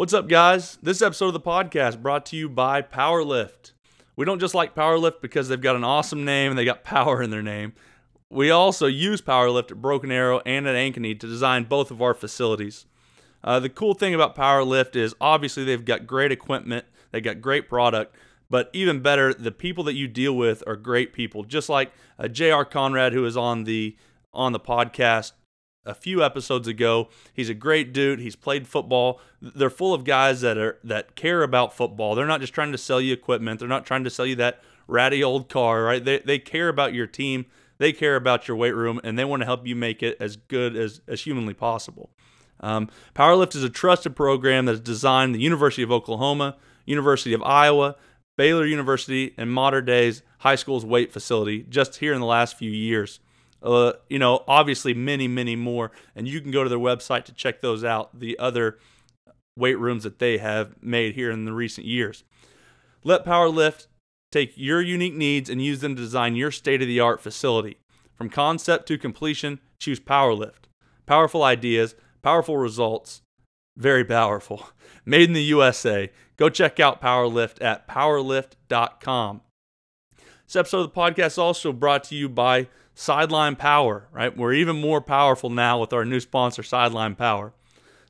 What's up, guys? This episode of the podcast brought to you by Powerlift. We don't just like Powerlift because they've got an awesome name and they got power in their name. We also use Powerlift at Broken Arrow and at Ankeny to design both of our facilities. Uh, the cool thing about Powerlift is obviously they've got great equipment, they've got great product, but even better, the people that you deal with are great people. Just like uh, J.R. Conrad, who is on the on the podcast a few episodes ago. He's a great dude. He's played football. They're full of guys that are that care about football. They're not just trying to sell you equipment. They're not trying to sell you that ratty old car, right? They they care about your team. They care about your weight room, and they want to help you make it as good as as humanly possible. Um, Powerlift is a trusted program that is designed the University of Oklahoma, University of Iowa, Baylor University, and modern days high school's weight facility just here in the last few years. Uh, you know, obviously many, many more. And you can go to their website to check those out, the other weight rooms that they have made here in the recent years. Let Powerlift take your unique needs and use them to design your state of the art facility. From concept to completion, choose Powerlift. Powerful ideas, powerful results, very powerful. Made in the USA. Go check out Powerlift at powerlift.com. This episode of the podcast is also brought to you by Sideline Power, right? We're even more powerful now with our new sponsor, Sideline Power.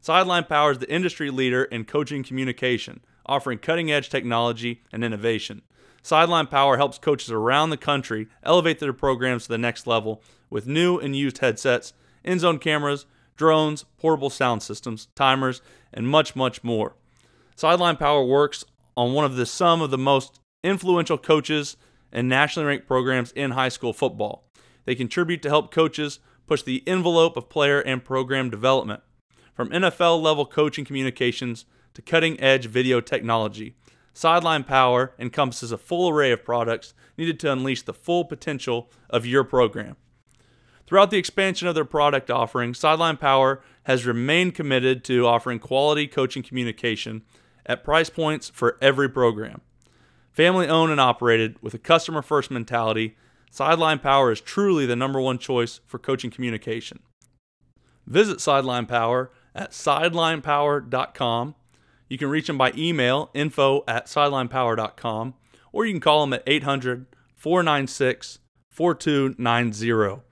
Sideline Power is the industry leader in coaching communication, offering cutting edge technology and innovation. Sideline Power helps coaches around the country elevate their programs to the next level with new and used headsets, in zone cameras, drones, portable sound systems, timers, and much, much more. Sideline Power works on one of the some of the most influential coaches and nationally ranked programs in high school football. They contribute to help coaches push the envelope of player and program development. From NFL level coaching communications to cutting edge video technology, Sideline Power encompasses a full array of products needed to unleash the full potential of your program. Throughout the expansion of their product offering, Sideline Power has remained committed to offering quality coaching communication at price points for every program. Family owned and operated with a customer first mentality, Sideline Power is truly the number one choice for coaching communication. Visit Sideline Power at sidelinepower.com. You can reach them by email, info at sidelinepower.com, or you can call them at 800 496 4290.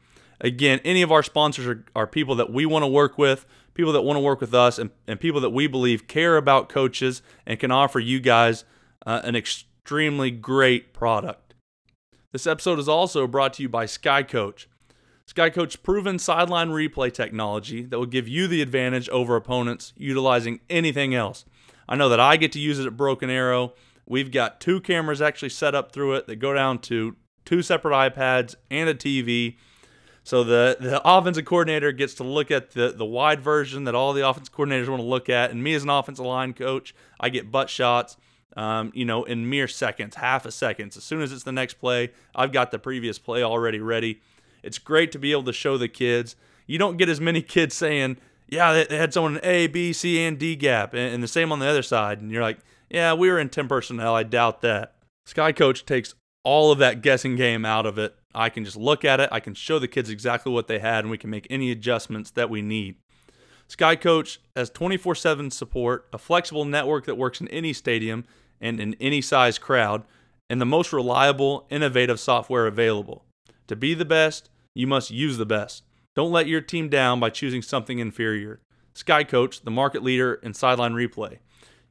Again, any of our sponsors are, are people that we want to work with, people that want to work with us, and, and people that we believe care about coaches and can offer you guys uh, an extremely great product. This episode is also brought to you by SkyCoach. SkyCoach's proven sideline replay technology that will give you the advantage over opponents utilizing anything else. I know that I get to use it at Broken Arrow. We've got two cameras actually set up through it that go down to two separate iPads and a TV. So the, the offensive coordinator gets to look at the, the wide version that all the offensive coordinators want to look at. And me as an offensive line coach, I get butt shots um, you know, in mere seconds, half a second. As soon as it's the next play, I've got the previous play already ready. It's great to be able to show the kids. You don't get as many kids saying, yeah, they had someone in A, B, C, and D gap, and the same on the other side. And you're like, yeah, we were in 10 personnel. I doubt that. Sky Coach takes all of that guessing game out of it. I can just look at it, I can show the kids exactly what they had, and we can make any adjustments that we need. SkyCoach has 24 7 support, a flexible network that works in any stadium and in any size crowd, and the most reliable, innovative software available. To be the best, you must use the best. Don't let your team down by choosing something inferior. SkyCoach, the market leader in sideline replay.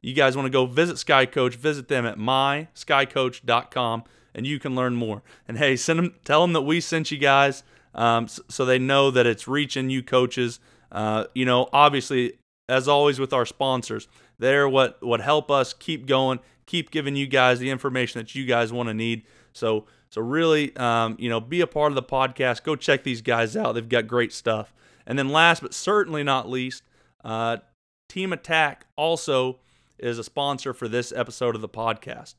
You guys want to go visit SkyCoach, visit them at myskycoach.com and you can learn more. And hey, send them, tell them that we sent you guys um, so they know that it's reaching you coaches. Uh, you know, obviously, as always with our sponsors, they're what what help us keep going, keep giving you guys the information that you guys want to need. So so really, um, you know, be a part of the podcast. Go check these guys out. They've got great stuff. And then last but certainly not least, uh, Team Attack also is a sponsor for this episode of the podcast.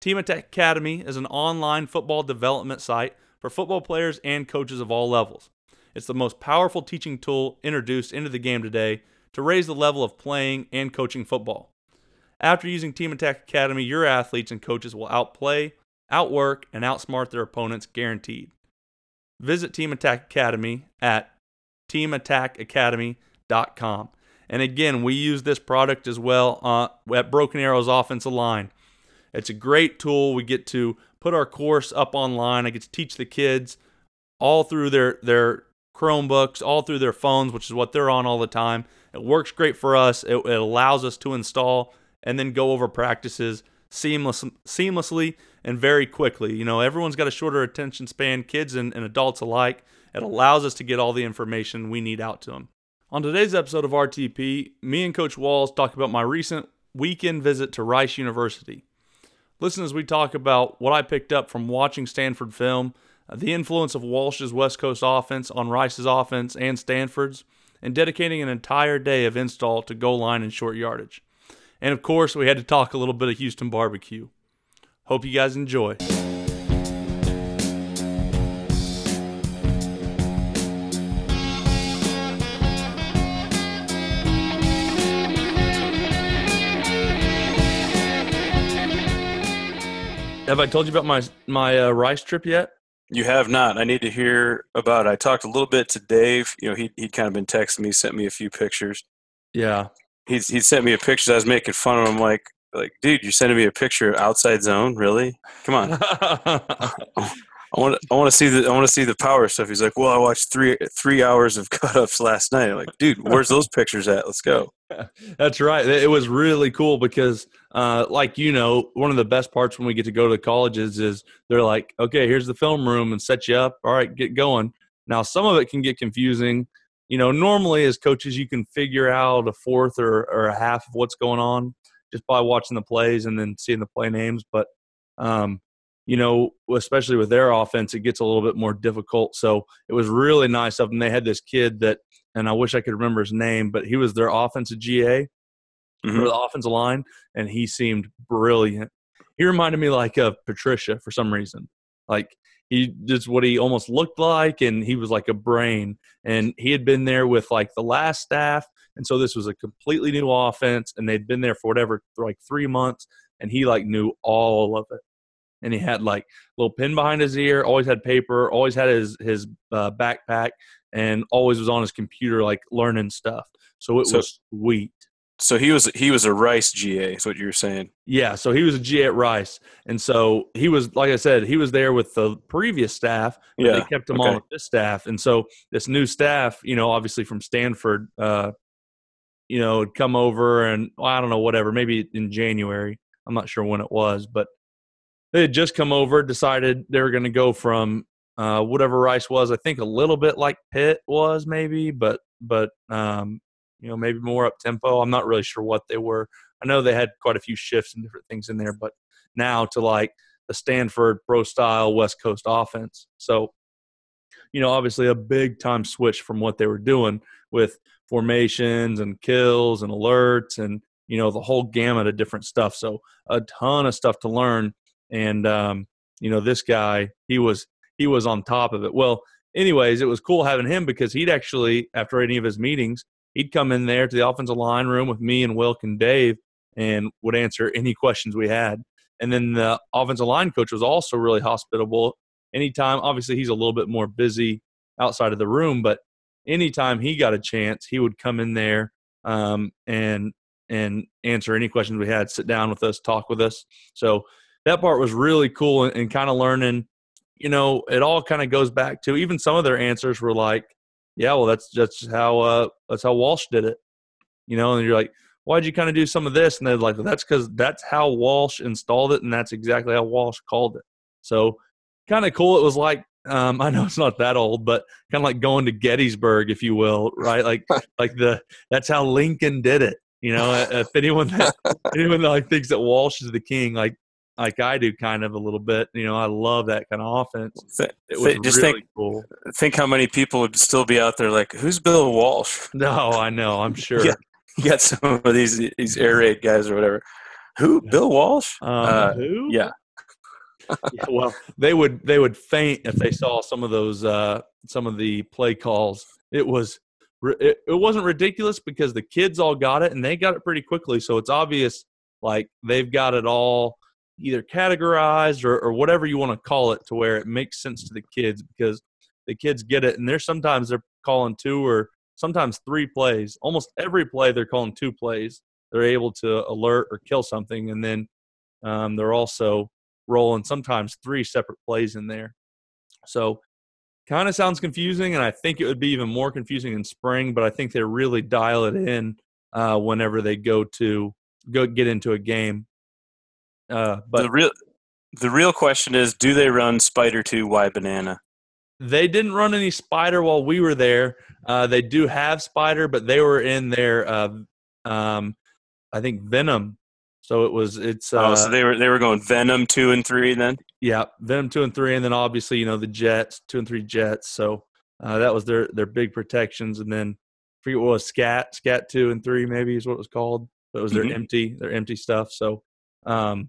Team Attack Academy is an online football development site for football players and coaches of all levels. It's the most powerful teaching tool introduced into the game today to raise the level of playing and coaching football. After using Team Attack Academy, your athletes and coaches will outplay, outwork, and outsmart their opponents guaranteed. Visit Team Attack Academy at teamattackacademy.com And again, we use this product as well uh, at Broken Arrow's offensive line. It's a great tool. We get to put our course up online. I get to teach the kids all through their their Chromebooks, all through their phones, which is what they're on all the time. It works great for us. It, it allows us to install and then go over practices seamless, seamlessly and very quickly. You know, everyone's got a shorter attention span, kids and, and adults alike. It allows us to get all the information we need out to them. On today's episode of RTP, me and Coach Walls talk about my recent weekend visit to Rice University. Listen as we talk about what I picked up from watching Stanford film, the influence of Walsh's West Coast offense on Rice's offense and Stanford's, and dedicating an entire day of install to goal line and short yardage. And of course, we had to talk a little bit of Houston barbecue. Hope you guys enjoy. Have I told you about my my uh, rice trip yet? You have not. I need to hear about it. I talked a little bit to Dave. You know, he he'd kind of been texting me, sent me a few pictures. Yeah. He's he sent me a picture. I was making fun of him, like like, dude, you're sending me a picture of outside zone, really? Come on. I want I want to see the I want to see the power stuff. He's like, well, I watched three three hours of cut ups last night. I'm like, dude, where's those pictures at? Let's go. That's right. It was really cool because, uh, like you know, one of the best parts when we get to go to the colleges is they're like, okay, here's the film room and set you up. All right, get going. Now, some of it can get confusing. You know, normally as coaches, you can figure out a fourth or, or a half of what's going on just by watching the plays and then seeing the play names. But um, you know, especially with their offense, it gets a little bit more difficult. So it was really nice of them. They had this kid that, and I wish I could remember his name, but he was their offensive GA mm-hmm. for the offensive line, and he seemed brilliant. He reminded me like of Patricia for some reason. Like he just what he almost looked like, and he was like a brain. And he had been there with like the last staff, and so this was a completely new offense, and they'd been there for whatever, like three months, and he like knew all of it and he had like a little pin behind his ear. Always had paper. Always had his his uh, backpack, and always was on his computer like learning stuff. So it so, was sweet. So he was he was a Rice GA. Is what you were saying? Yeah. So he was a GA at Rice, and so he was like I said, he was there with the previous staff. Yeah. They kept him okay. on with this staff, and so this new staff, you know, obviously from Stanford, uh, you know, had come over and well, I don't know, whatever, maybe in January. I'm not sure when it was, but they had just come over, decided they were going to go from uh, whatever Rice was. I think a little bit like Pitt was, maybe, but but um, you know maybe more up tempo. I'm not really sure what they were. I know they had quite a few shifts and different things in there, but now to like the Stanford pro style West Coast offense. So you know, obviously a big time switch from what they were doing with formations and kills and alerts and you know the whole gamut of different stuff. So a ton of stuff to learn and um, you know this guy he was he was on top of it. Well, anyways, it was cool having him because he'd actually after any of his meetings he'd come in there to the offensive line room with me and Wilk and Dave and would answer any questions we had. And then the offensive line coach was also really hospitable. Anytime, obviously, he's a little bit more busy outside of the room, but anytime he got a chance, he would come in there um, and and answer any questions we had, sit down with us, talk with us. So that part was really cool and, and kind of learning. You know, it all kind of goes back to even some of their answers were like, "Yeah, well, that's just how uh, that's how Walsh did it." You know, and you're like, "Why'd you kind of do some of this?" And they're like, well, "That's because that's how Walsh installed it, and that's exactly how Walsh called it." So, kind of cool. It was like um, I know it's not that old, but kind of like going to Gettysburg, if you will, right? Like, like the that's how Lincoln did it. You know, if anyone that, anyone that like thinks that Walsh is the king, like like I do kind of a little bit. You know, I love that kind of offense. It was just really think, cool. Think how many people would still be out there like, who's Bill Walsh? No, I know, I'm sure. yeah, you got some of these these air raid guys or whatever. Who? Bill Walsh? Um, uh, who? Yeah. yeah. Well, they would they would faint if they saw some of those uh, some of the play calls. It was it, it wasn't ridiculous because the kids all got it and they got it pretty quickly. So it's obvious like they've got it all either categorized or, or whatever you want to call it to where it makes sense to the kids because the kids get it and there's sometimes they're calling two or sometimes three plays. Almost every play they're calling two plays. They're able to alert or kill something, and then um, they're also rolling sometimes three separate plays in there. So kind of sounds confusing, and I think it would be even more confusing in spring. But I think they really dial it in uh, whenever they go to go get into a game. Uh, but the real the real question is, do they run Spider Two Y Banana? They didn't run any Spider while we were there. Uh, they do have Spider, but they were in their, uh, um, I think Venom. So it was it's. Uh, oh, so they were they were going Venom two and three then. Yeah, Venom two and three, and then obviously you know the Jets two and three Jets. So uh, that was their their big protections, and then I forget what was Scat Scat two and three maybe is what it was called. But it was their Mhm. empty their empty stuff. So um,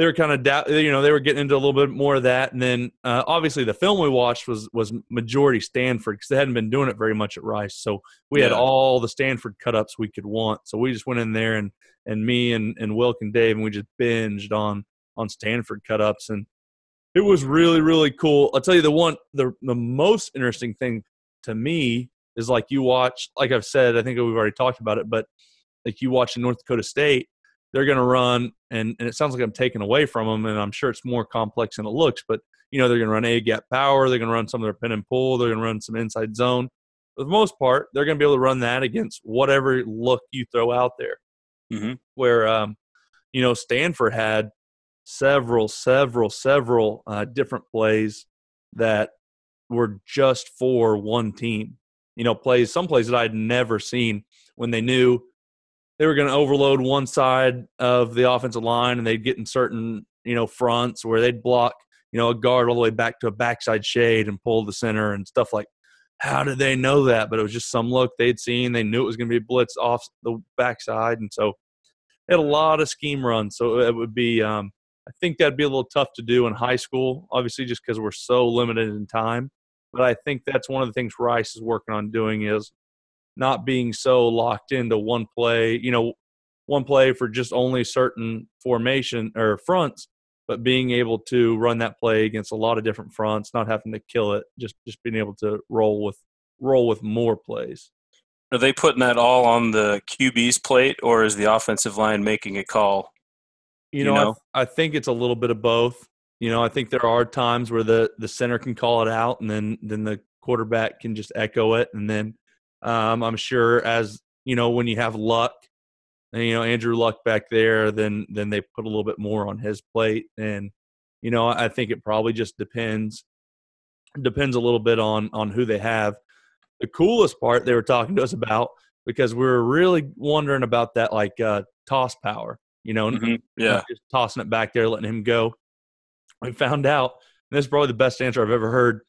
they were kind of doubt you know they were getting into a little bit more of that, and then uh, obviously the film we watched was was majority Stanford because they hadn't been doing it very much at Rice. So we had all the Stanford cut ups we could want. So we just went in there and and me and and Wilk and Dave and we just binged on on Stanford cut ups and it was really really cool. I'll tell you the one the the most interesting thing to me is like you watch like I've said I think we've already talked about it but like you watch in North Dakota State they're going to run and and it sounds like I'm taking away from them and I'm sure it's more complex than it looks but you know they're going to run A gap power they're going to run some of their pin and pull they're going to run some inside zone for the most part they're going to be able to run that against whatever look you throw out there Mhm. where um, you know Stanford had several, several, several uh, different plays that were just for one team. You know, plays some plays that I'd never seen when they knew they were going to overload one side of the offensive line and they'd get in certain you know fronts where they'd block you know a guard all the way back to a backside shade and pull the center and stuff like. How did they know that? But it was just some look they'd seen. They knew it was going to be blitz off the backside, and so they had a lot of scheme runs. So it would be, um, I think that'd be a little tough to do in high school, obviously, just because we're so limited in time. But I think that's one of the things Rice is working on doing is not being so locked into one play, you know, one play for just only certain formation or fronts, but being able to run that play against a lot of different fronts, not having to kill it, just just being able to roll with roll with more plays. Are they putting that all on the QB's plate, or is the offensive line making a call? You You know, know? th- I, think it's a little bit of both. You know, I think there are times where the the center can call it out, and then then the quarterback can just echo it, and then um, I'm sure as you know when you have luck, and, you know Andrew Luck back there, then then they put a little bit more on his plate, and you know I think it probably just depends depends a little bit on on who they have. The coolest part they were talking to us about because we were really wondering about that like uh, toss power. You know, Mhm. Yeah. just tossing it back there, letting him go. We found out, this is probably the best answer I've ever heard.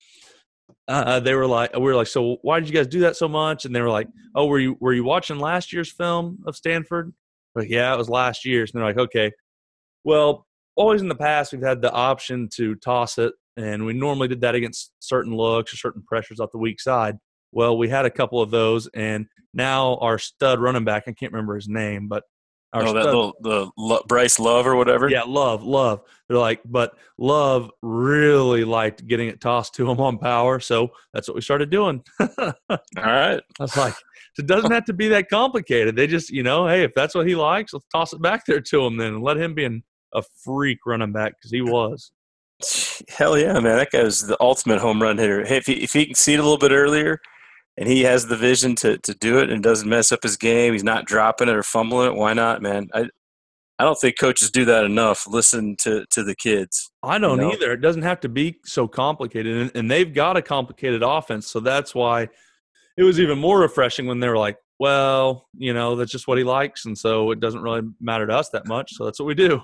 Uh, they were like, we were like, so why did you guys do that so much? And they were like, oh, were you were you watching last year's film of Stanford? Like, yeah, it was last year's. And they're like, okay, well, always in the past we've had the option to toss it, and we normally did that against certain looks or certain pressures off the weak side. Well, we had a couple of those, and now our stud running back, I can't remember his name, but our Oh, that stud- little the Lo- Bryce Love or whatever. yeah, love, love. They're like, but love really liked getting it tossed to him on power, so that's what we started doing. I All right. was like, it doesn't have to be that complicated. They just, you know, hey, if that's what he likes, let's toss it back there to him then and let him be an, a freak running back because he was. Hell yeah, man! That guy was the ultimate home run hitter. Hey, if he if he can see it a little bit earlier, and he has the vision to to do it and doesn't mess up his game, he's not dropping it or fumbling it. Why not, man? I I don't think coaches do that enough. Listen to to the kids. I don't know? either. It doesn't have to be so complicated, and, and they've got a complicated offense, so that's why it was even more refreshing when they were like, "Well, you know, that's just what he likes, and so it doesn't really matter to us that much, so that's what we do."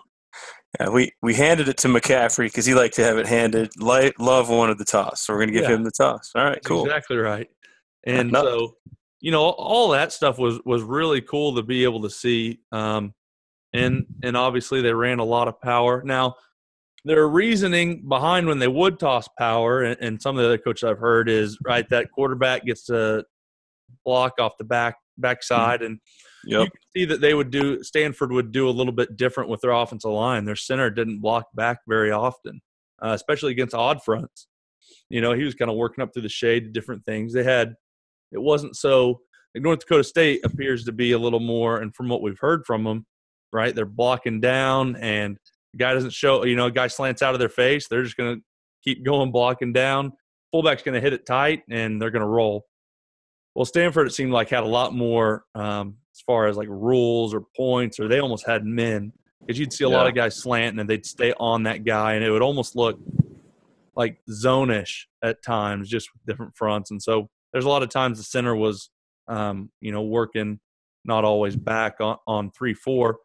Yeah, we we handed it to McCaffrey because he liked to have it handed. Light, Love wanted the toss, so we're gonna give Yeah. him the toss. All right, That's cool. Exactly right. And so, you know, all that stuff was was really cool to be able to see. Um, and and obviously they ran a lot of power. Now, their reasoning behind when they would toss power, and, and some of the other coaches I've heard is right that quarterback gets to block off the back backside, and you can see that they would do Stanford would do a little bit different with their offensive line. Their center didn't block back very often, uh, especially against odd fronts. You know, he was kind of working up through the shade, different things. They had it wasn't so. Like North Dakota State appears to be a little more, and from what we've heard from them, right, they're blocking down, and the guy doesn't show. You know, a guy slants out of their face, they're just going to keep going blocking down. Fullback's going to hit it tight, and they're going to roll. Well, Stanford it seemed like had a lot more um, as far as like rules or points, or they almost had men because you'd see a yeah. lot of guys slanting and they'd stay on that guy, and it would almost look like zone-ish at times, just with different fronts. And so there's a lot of times the center was, um, you know, working not always back on, on three four.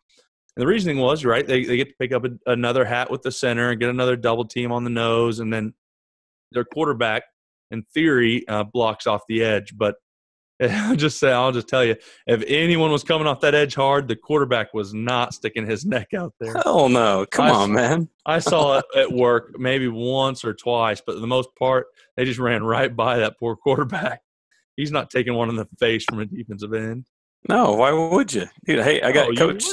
And the reasoning was right. They they get to pick up a, another hat with the center and get another double team on the nose, and then their quarterback, in theory, uh, blocks off the edge. But I'll just say, I'll just tell you, if anyone was coming off that edge hard, the quarterback was not sticking his neck out there. Hell no! Come I, on, man. I saw it at work maybe once or twice, but the most part, they just ran right by that poor quarterback. He's not taking one in the face from a defensive end. No, why would you? Dude, hey, I got oh, coach.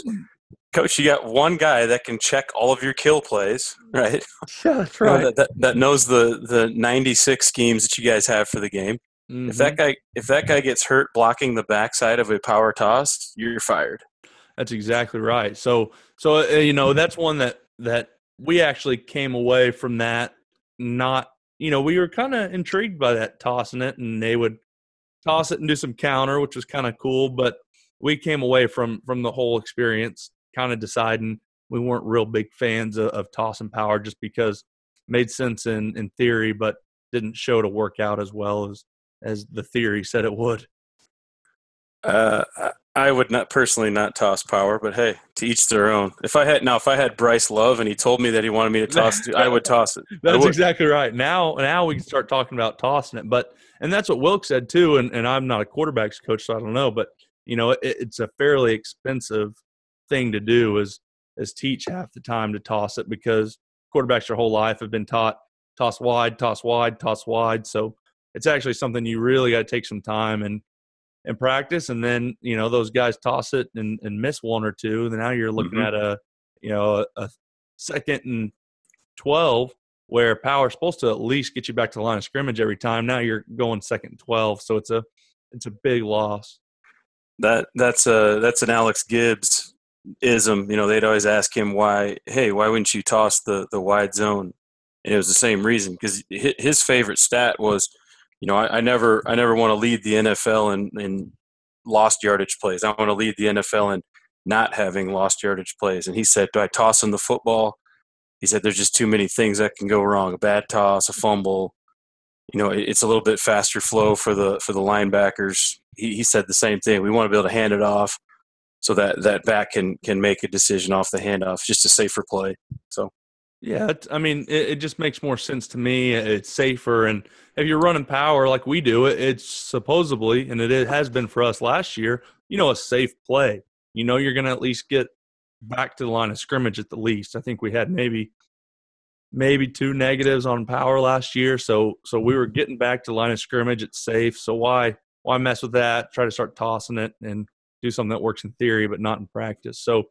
Coach, you got one guy that can check all of your kill plays, right? Yeah, that's right. that, that, that knows the the ninety six schemes that you guys have for the game Mm-hmm. If that guy if that guy gets hurt blocking the backside of a power toss, you're fired. That's exactly right. So so uh, you know that's one that that we actually came away from that not you know we were kind of intrigued by that tossing it and they would toss it and do some counter which was kind of cool but we came away from from the whole experience kind of deciding we weren't real big fans of, of tossing power just because made sense in in theory but didn't show to work out as well as as the theory said it would? Uh, I would not personally not toss power, but hey, to each their own. If I had now, if I had Bryce Love and he told me that he wanted me to toss, I would toss it. That's exactly right. Now, now we can start talking about tossing it, but and that's what Wilk said too. And and I'm not a quarterbacks coach, so I don't know, but you know, it, it's a fairly expensive thing to do is is teach half the time to toss it because quarterbacks their whole life have been taught toss wide, toss wide, toss wide. So it's actually something you really got to take some time and and practice and then you know those guys toss it and, and miss one or two and now you're looking mm-hmm. at a you know a, a, second and 12 where power's supposed to at least get you back to the line of scrimmage every time now you're going second and 12 so it's a it's a big loss that that's a that's an alex gibbs ism you know they'd always ask him why hey why wouldn't you toss the the wide zone and it was the same reason because his favorite stat was you know, I, I never I never want to lead the NFL in, in lost yardage plays. I want to lead the NFL in not having lost yardage plays. And he said, "Do I toss him the football?" He said, "There's just too many things that can go wrong. A bad toss, a fumble. You know, it's a little bit faster flow for the for the linebackers." He, he said the same thing. We want to be able to hand it off so that that back can can make a decision off the handoff, just a safer play. So yeah, I mean, it, it, just makes more sense to me. It's safer, and if you're running power like we do, it, it's supposedly, and it, it has been for us last year. You know, a safe play. You know, you're going to at least get back to the line of scrimmage at the least. I think we had maybe maybe two negatives on power last year, so so we were getting back to line of scrimmage. It's safe, so why why mess with that? Try to start tossing it and do something that works in theory but not in practice. So,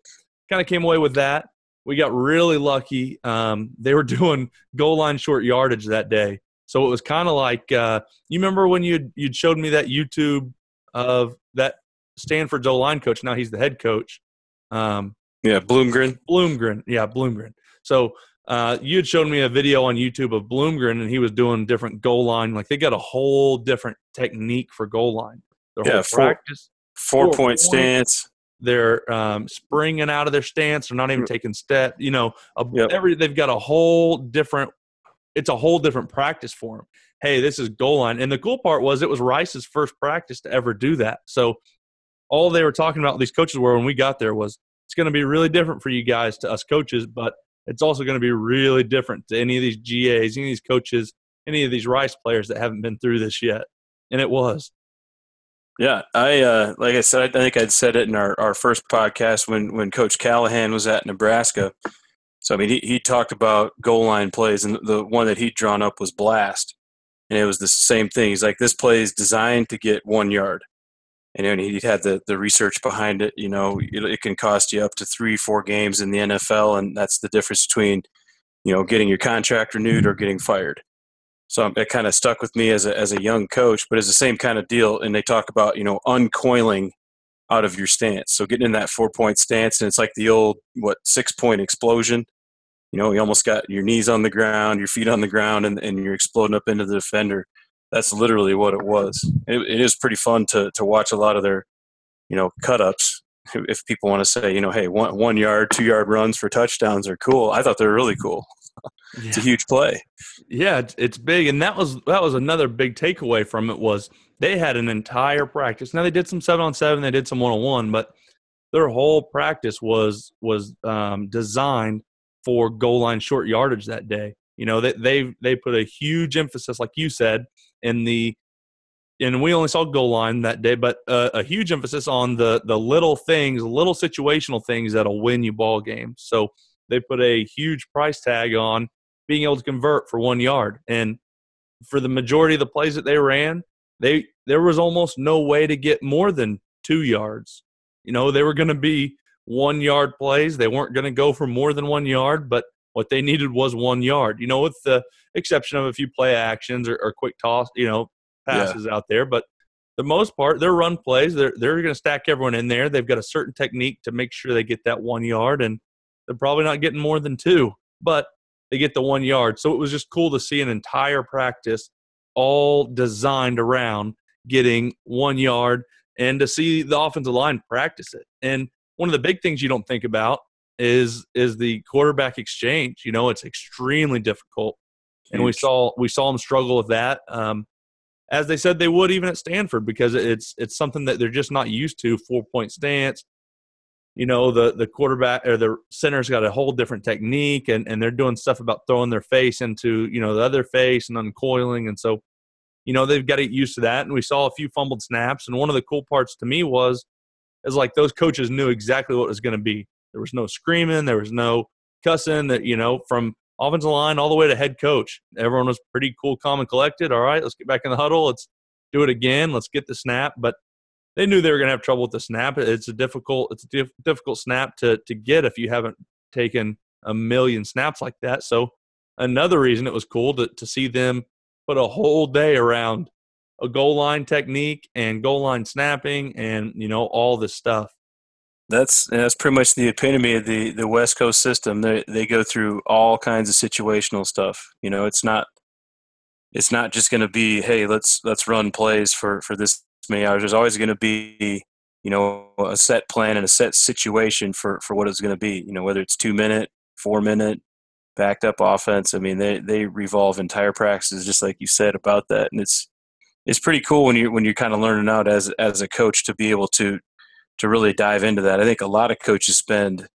kind of came away with that we got really lucky. Um, they were doing goal line short yardage that day, so it was kind of like uh, you remember when you you'd showed me that YouTube of that Stanford's O line coach. Now he's the head coach. Um, yeah, Bloomgren. Bloomgren. Yeah, Bloomgren. So uh, you had shown me a video on YouTube of Bloomgren, and he was doing different goal line. Like they got a whole different technique for goal line. Their yeah, four, practice, four, four point, point stance. They're um, springing out of their stance. They're not even mm. taking step. You know, a, yep. every they've got a whole different. It's a whole different practice for them. Hey, this is goal line, and the cool part was it was Rice's first practice to ever do that. So all they were talking about these coaches were when we got there was it's going to be really different for you guys to us coaches, but it's also going to be really different to any of these GAs, any of these coaches, any of these Rice players that haven't been through this yet. And it was. Yeah, I uh, like I said, I think I'd said it in our, our first podcast when when Coach Callahan was at Nebraska. So I mean, he he talked about goal line plays, and the one that he'd drawn up was blast, and it was the same thing. He's like, this play is designed to get one yard, and then he had the the research behind it. You know, it, it can cost you up to three, four games in the NFL, and that's the difference between you know getting your contract renewed or getting fired. So um, it kind of stuck with me as a as a young coach, but it's the same kind of deal. And they talk about you know uncoiling out of your stance. So getting in that four point stance, and it's like the old what six point explosion. You know, you almost got your knees on the ground, your feet on the ground, and, and you're exploding up into the defender. That's literally what it was. It, it is pretty fun to to watch a lot of their, you know, cut ups. If people want to say, you know, hey, one one yard, two yard runs for touchdowns are cool. I thought they were really cool. Yeah. It's a huge play. Yeah, it's, it's big, and that was that was another big takeaway from it was they had an entire practice. Now they did some seven on seven, they did some one on one, but their whole practice was was um, designed for goal line short yardage that day. You know, they they they put a huge emphasis, like you said, in the and we only saw goal line that day, but uh, a huge emphasis on the the little things, little situational things that'll win you ball games. So they put a huge price tag on being able to convert for one yard, and for the majority of the plays that they ran, they there was almost no way to get more than two yards. You know, they were going to be one yard plays. They weren't going to go for more than one yard, but what they needed was one yard. You know, with the exception of a few play actions or, or quick toss, you know, passes yeah. out there, but the most part, their run plays, they're they're going to stack everyone in there. They've got a certain technique to make sure they get that one yard, and they're probably not getting more than two, but they get the one yard. So it was just cool to see an entire practice all designed around getting one yard and to see the offensive line practice it. And one of the big things you don't think about is is the quarterback exchange. You know, it's extremely difficult, and we saw we saw them struggle with that, um, as they said they would even at Stanford because it's it's something that they're just not used to. Four point stance. You know, the the quarterback or the center's got a whole different technique, and and they're doing stuff about throwing their face into you know the other face and uncoiling, and so you know they've got to get used to that. And we saw a few fumbled snaps, and one of the cool parts to me was is like those coaches knew exactly what was going to be. There was no screaming, there was no cussing. That you know from offensive line all the way to head coach, everyone was pretty cool, calm, and collected. All right, let's get back in the huddle. Let's do it again. Let's get the snap. But they knew they were going to have trouble with the snap. It's a difficult, it's a diff- difficult snap to to get if you haven't taken a million snaps like that. So another reason it was cool to to see them put a whole day around a goal line technique and goal line snapping and you know all this stuff. That's that's pretty much the epitome of the the West Coast system. They they go through all kinds of situational stuff. You know, it's not it's not just going to be hey let's let's run plays for for this many hours. There's always going to be you know a set plan and a set situation for for what it's going to be. You know, whether it's two minute, four minute, backed up offense. I mean, they they revolve entire practices, just like you said about that, and it's it's pretty cool when you when you're kind of learning out as as a coach to be able to to really dive into that. I think a lot of coaches spend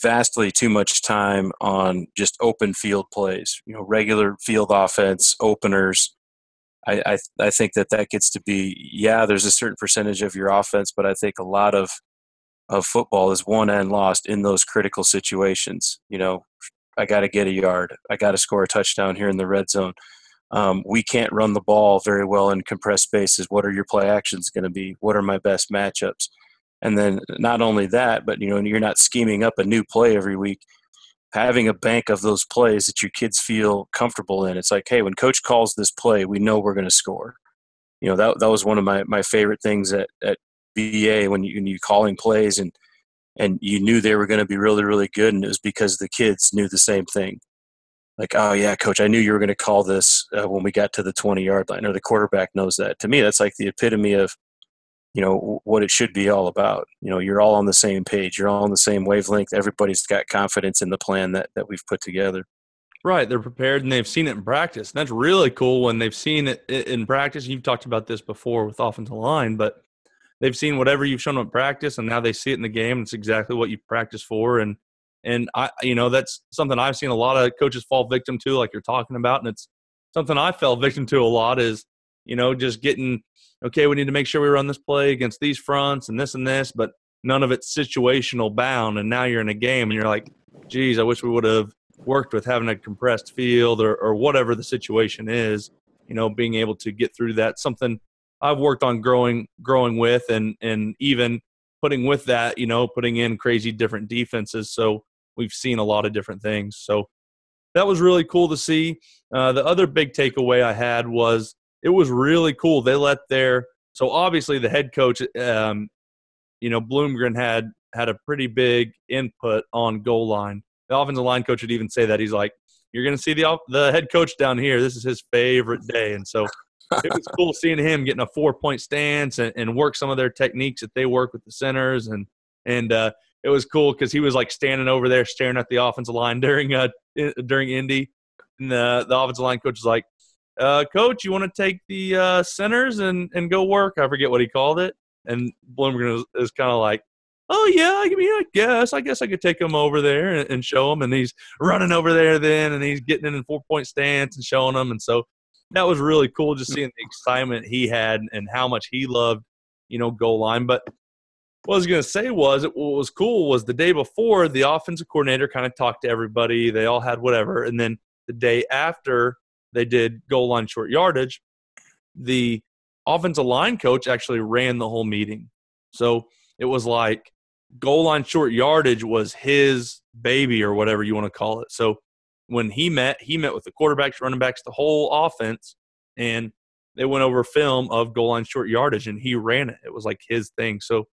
vastly too much time on just open field plays, you know, regular field offense openers. I, I, I think that that gets to be yeah. There's a certain percentage of your offense, but I think a lot of of football is won and lost in those critical situations. You know, I got to get a yard. I got to score a touchdown here in the red zone. Um, we can't run the ball very well in compressed spaces. What are your play actions going to be? What are my best matchups? And then not only that, but you know, you're not scheming up a new play every week. Having a bank of those plays that your kids feel comfortable in. It's like, hey, when coach calls this play, we know we're going to score. You know, that that was one of my, my favorite things at, at BA when you when you calling plays and and you knew they were going to be really really good and it was because the kids knew the same thing like oh yeah coach i knew you were going to call this uh, when we got to the 20 yard line or the quarterback knows that to me that's like the epitome of you know what it should be all about you know you're all on the same page you're all on the same wavelength everybody's got confidence in the plan that, that we've put together right they're prepared and they've seen it in practice and that's really cool when they've seen it in practice you've talked about this before with offensive line but they've seen whatever you've shown them in practice, and now they see it in the game. It's exactly what you practiced for, and and I, you know, that's something I've seen a lot of coaches fall victim to, like you're talking about, and it's something I fell victim to a lot. Is you know just getting okay, we need to make sure we run this play against these fronts and this and this, but none of it's situational bound. And now you're in a game, and you're like, geez, I wish we would have worked with having a compressed field or, or whatever the situation is. You know, being able to get through that something I've worked on growing growing with and and even putting with that, you know, putting in crazy different defenses. So we've seen a lot of different things. So that was really cool to see. Uh, the other big takeaway I had was it was really cool. They let their so obviously the head coach, um, you know, Bloomgren had had a pretty big input on goal line. The offensive line coach would even say that he's like, "You're going to see the the head coach down here. This is his favorite day," and so it was cool seeing him getting a four point stance and, and work some of their techniques that they work with the centers and and uh, it was cool because he was like standing over there staring at the offensive line during uh during Indy, and the the offensive line coach was like, uh, "Coach, you want to take the uh, centers and and go work?" I forget what he called it, and Bloomgren is, is kind of like, "Oh yeah, I mean, I guess, I guess I could take him over there and, and show him." And he's running over there then, and he's getting in a four point stance and showing them, and so that was really cool just seeing the excitement he had and how much he loved, you know, goal line. But what I was going to say was, what was cool was the day before, the offensive coordinator kind of talked to everybody. They all had whatever. And then the day after they did goal line short yardage, the offensive line coach actually ran the whole meeting. So it was like goal line short yardage was his baby or whatever you want to call it. So when he met, he met with the quarterbacks, running backs, the whole offense, and they went over film of goal line short yardage, and he ran it. It was like his thing. So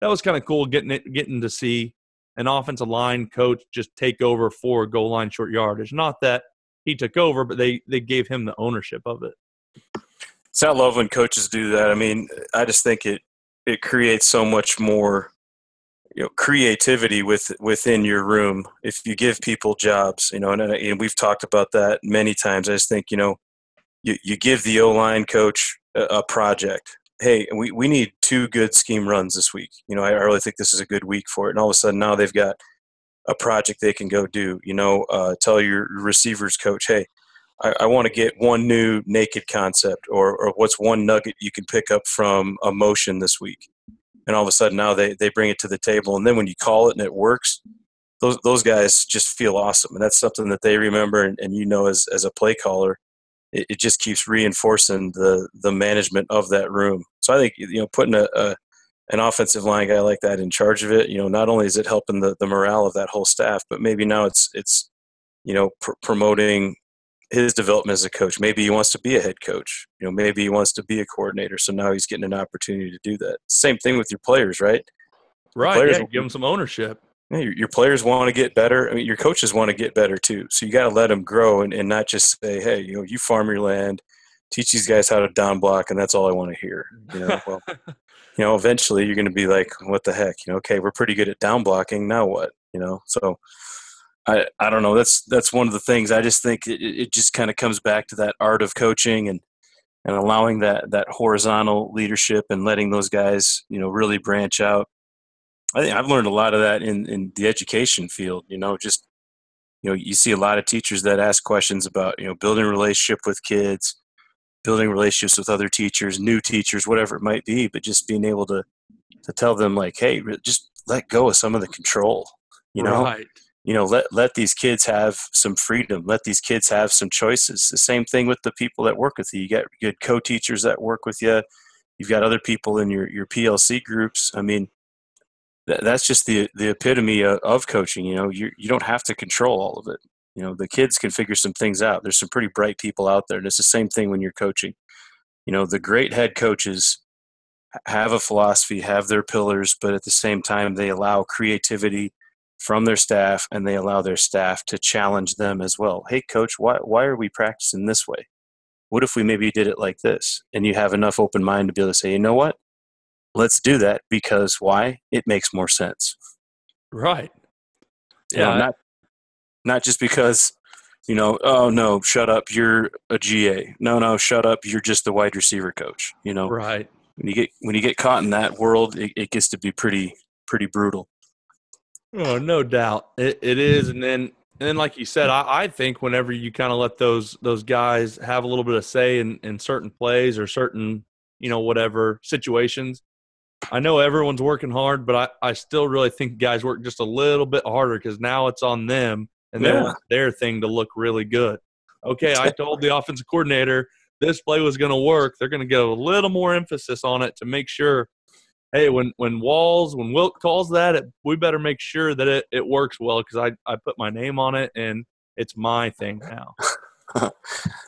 that was kind of cool getting it, getting to see an offensive line coach just take over for goal line short yardage. Not that he took over, but they they gave him the ownership of it. So I love when coaches do that. I mean, I just think it it creates so much more you know creativity with within your room. If you give people jobs you know and, and we've talked about that many times. I just think you know you, you give the o-line coach a, a project. Hey we, we need two good scheme runs this week. You know I, I really think this is a good week for it. And all of a sudden now they've got a project they can go do you know uh, tell your receivers coach hey I, I want to get one new naked concept or, or what's one nugget you can pick up from a motion this week? And all of a sudden now they, they bring it to the table and then when you call it and it works those those guys just feel awesome and that's something that they remember and, and you know as, as a play caller it, just keeps reinforcing the the management of that room. So i think you know putting a, a, an offensive line guy like that in charge of it you know not only is it helping the, the morale of that whole staff but maybe now it's it's you know pr- promoting his development as a coach. Maybe he wants to be a head coach. You know, maybe he wants to be a coordinator. So now he's getting an opportunity to do that. Same thing with your players, right? Right. Players, yeah, give them some ownership. Yeah, your, your, players want to get better. I mean, your coaches want to get better too. So you got to let them grow and, and not just say, "Hey, you know, you farm your land, teach these guys how to down block, and that's all I want to hear." You know, well, you know, eventually you're going to be like, "What the heck?" You know, okay, we're pretty good at down blocking. Now what? You know, so I, I don't know. That's that's one of the things. I just think it, it just kind of comes back to that art of coaching and and allowing that that horizontal leadership and letting those guys you know really branch out. I think I've learned a lot of that in in the education field. You know, just you know you see a lot of teachers that ask questions about you know building a relationship with kids, building relationships with other teachers, new teachers, whatever it might be. But just being able to to tell them like, hey, just let go of some of the control. You know, right. You know let let these kids have some freedom let these kids have some choices. The same thing with the people that work with you. You get good co-teachers that work with you you've got other people in your your plc groups. I mean that's just the the epitome of, of coaching you know? You you don't have to control all of it you know the kids can figure some things out there's some pretty bright people out there and it's the same thing when you're coaching you know the great head coaches have a philosophy have their pillars but at the same time they allow creativity from their staff and they allow their staff to challenge them as well. Hey, coach, why, why are we practicing this way? What if we maybe did it like this? And you have enough open mind to be able to say, you know what? Let's do that because why? It makes more sense. Right. Yeah. You know, not, not just because, you know, oh no, shut up, you're a GA. No, no, shut up, you're just the wide receiver coach. You know, right. When you get when you get caught in that world, it, it gets to be pretty pretty brutal. Oh, no doubt it, it is. And then, and then, like you said, I, I think whenever you kind of let those those guys have a little bit of say in, in certain plays or certain, you know, whatever situations, I know everyone's working hard, but I, I still really think guys work just a little bit harder because now it's on them and they yeah. want their thing to look really good. Okay, I told the offensive coordinator this play was going to work. They're going to give a little more emphasis on it to make sure hey, when when Walls, when Wilk calls that, it, we better make sure that it, it works well because I, I put my name on it and it's my thing now.